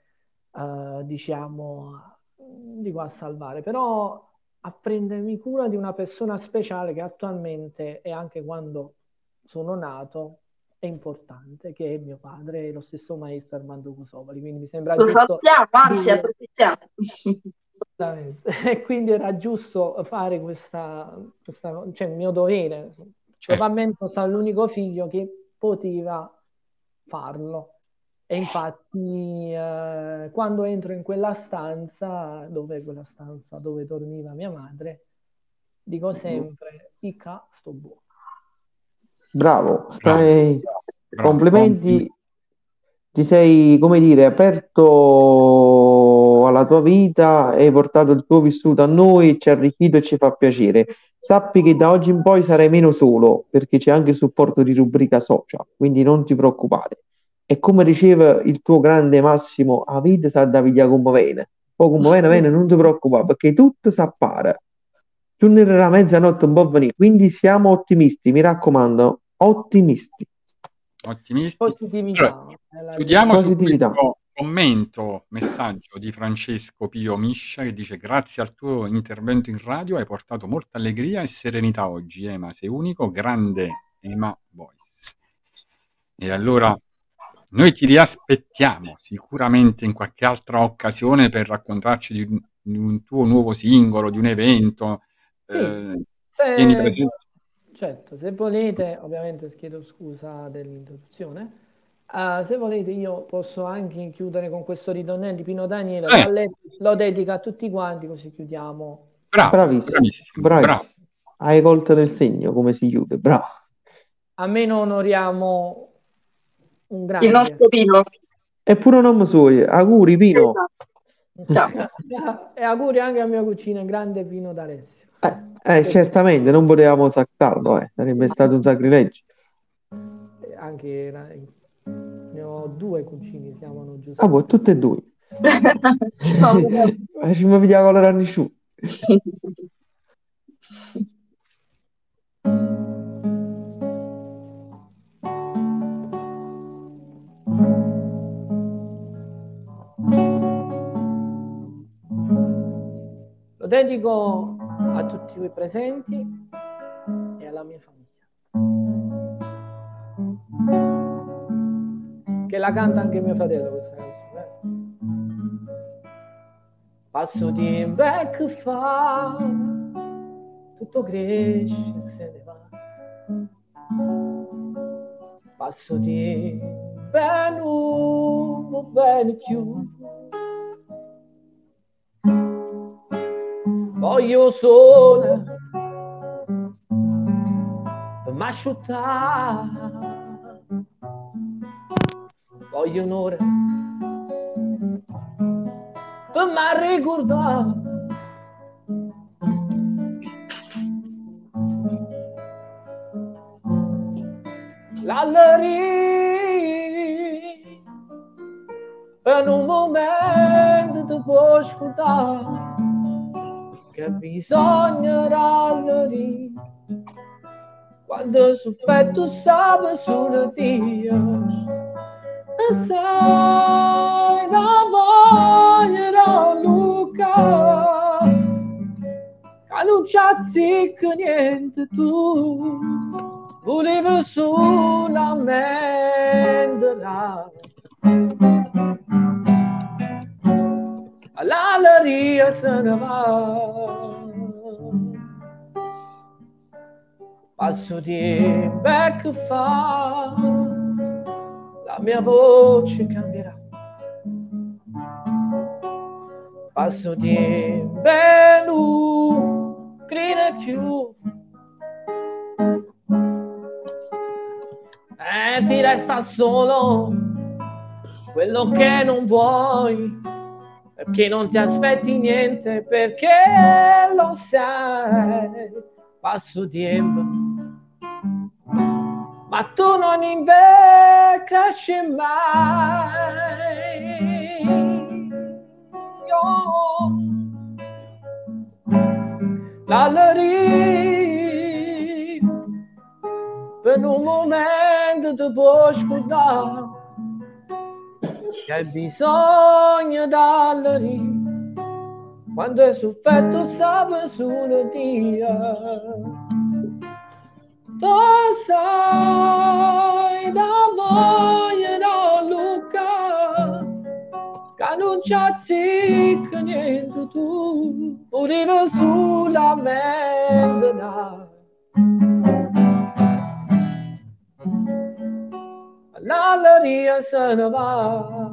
eh, diciamo, dico a salvare, però a prendermi cura di una persona speciale che attualmente e anche quando sono nato è importante, che è mio padre, lo stesso maestro Armando Cusovoli, quindi mi sembra Lo giusto... sappiamo, anzi approfittiamo. E quindi era giusto fare questa, questa cioè il mio dovere. Certo. Probabilmente sono l'unico figlio che poteva farlo. E infatti eh, quando entro in quella stanza, dove quella stanza dove dormiva mia madre, dico sempre, Ica, sto buono. Bravo, stai... Bravo. complimenti, ti sei, come dire, aperto alla tua vita, hai portato il tuo vissuto a noi, ci ha arricchito e ci fa piacere. Sappi che da oggi in poi sarai meno solo, perché c'è anche il supporto di rubrica social, quindi non ti preoccupare. E come diceva il tuo grande Massimo, a vita sa da via come viene. O come viene, viene, non ti preoccupare, perché tutto si appare. Tu nella mezzanotte un po' venire, quindi siamo ottimisti, mi raccomando, ottimisti ottimisti. Positività. Allora, chiudiamo Positività. su questo commento, messaggio di Francesco Pio Miscia che dice grazie al tuo intervento in radio hai portato molta allegria e serenità oggi, Ema, sei unico, grande Ema Voice. E allora noi ti riaspettiamo sicuramente in qualche altra occasione per raccontarci di un, di un tuo nuovo singolo, di un evento. Sì. Eh, tieni presente Certo, se volete, ovviamente chiedo scusa dell'interruzione. Uh, se volete, io posso anche chiudere con questo ritornello di Pino Daniele. Eh. Lo dedico a tutti quanti, così chiudiamo. Bravo, bravissimo, bravissimo, bravissimo. Bravo. Hai colto nel segno come si chiude, bravo. A me non onoriamo un grande. Il nostro Pino. Eppure un nome suo, auguri Pino. Ciao. e auguri anche a mia cucina, grande Pino d'Alessio. Eh. Eh, certamente, non potevamo saccarlo, eh. sarebbe stato un sacrilegio. Anche ne ho due cugini, si chiamano Giuseppe. Ah, voi, tutte e due. Ci mi vediamo la nessuno. dedico a tutti voi presenti e alla mia famiglia. Che la canta anche mio fratello questa canzone. eh. Passo di vecchio fa, tutto cresce e se ne va. Passo di ben uno, ben più. Voglio per m'asciuttare. Voglio un'ora per m'arricordare. L'alleria per un momento ti può ascoltare che bisogna rallerire quando sul petto sabe sulla via e sai la voglia Luca che non c'azzicca niente tu volevo solamente là all'aria se ne va passo di becco fa la mia voce cambierà. Passo di belu grida più e ti resta solo quello che non vuoi perché non ti aspetti niente perché lo sai. Passo tempo ma tu non invecchi mai oh. l'alleria per un momento ti può scordare che hai bisogno d'alleria quando è sul petto sape solo Dio tu sai da voglia da Luca che non c'azzicca niente tu arriva sulla mente l'alleria se ne va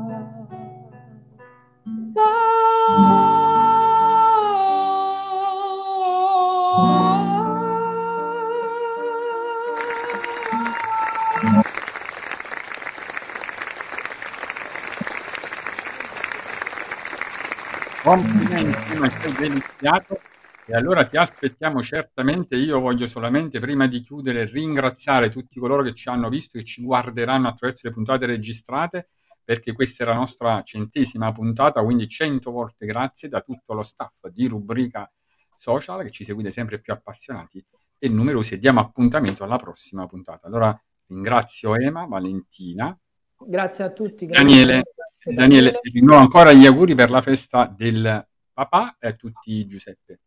Complimenti, ma sei deliziato. E allora ti aspettiamo certamente. Io voglio solamente, prima di chiudere, ringraziare tutti coloro che ci hanno visto e ci guarderanno attraverso le puntate registrate, perché questa è la nostra centesima puntata, quindi cento volte grazie da tutto lo staff di Rubrica Social, che ci seguite sempre più appassionati e numerosi, e diamo appuntamento alla prossima puntata. Allora ringrazio Ema, Valentina, grazie a tutti grazie Daniele, Daniele, ti rinnovo ancora gli auguri per la festa del papà e a tutti Giuseppe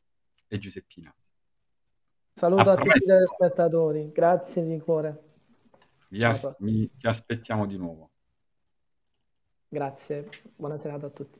e Giuseppina. saluto A a tutti presto. i telespettatori grazie di cuore Vi as- mi- ti aspettiamo di nuovo. grazie buona serata a tutti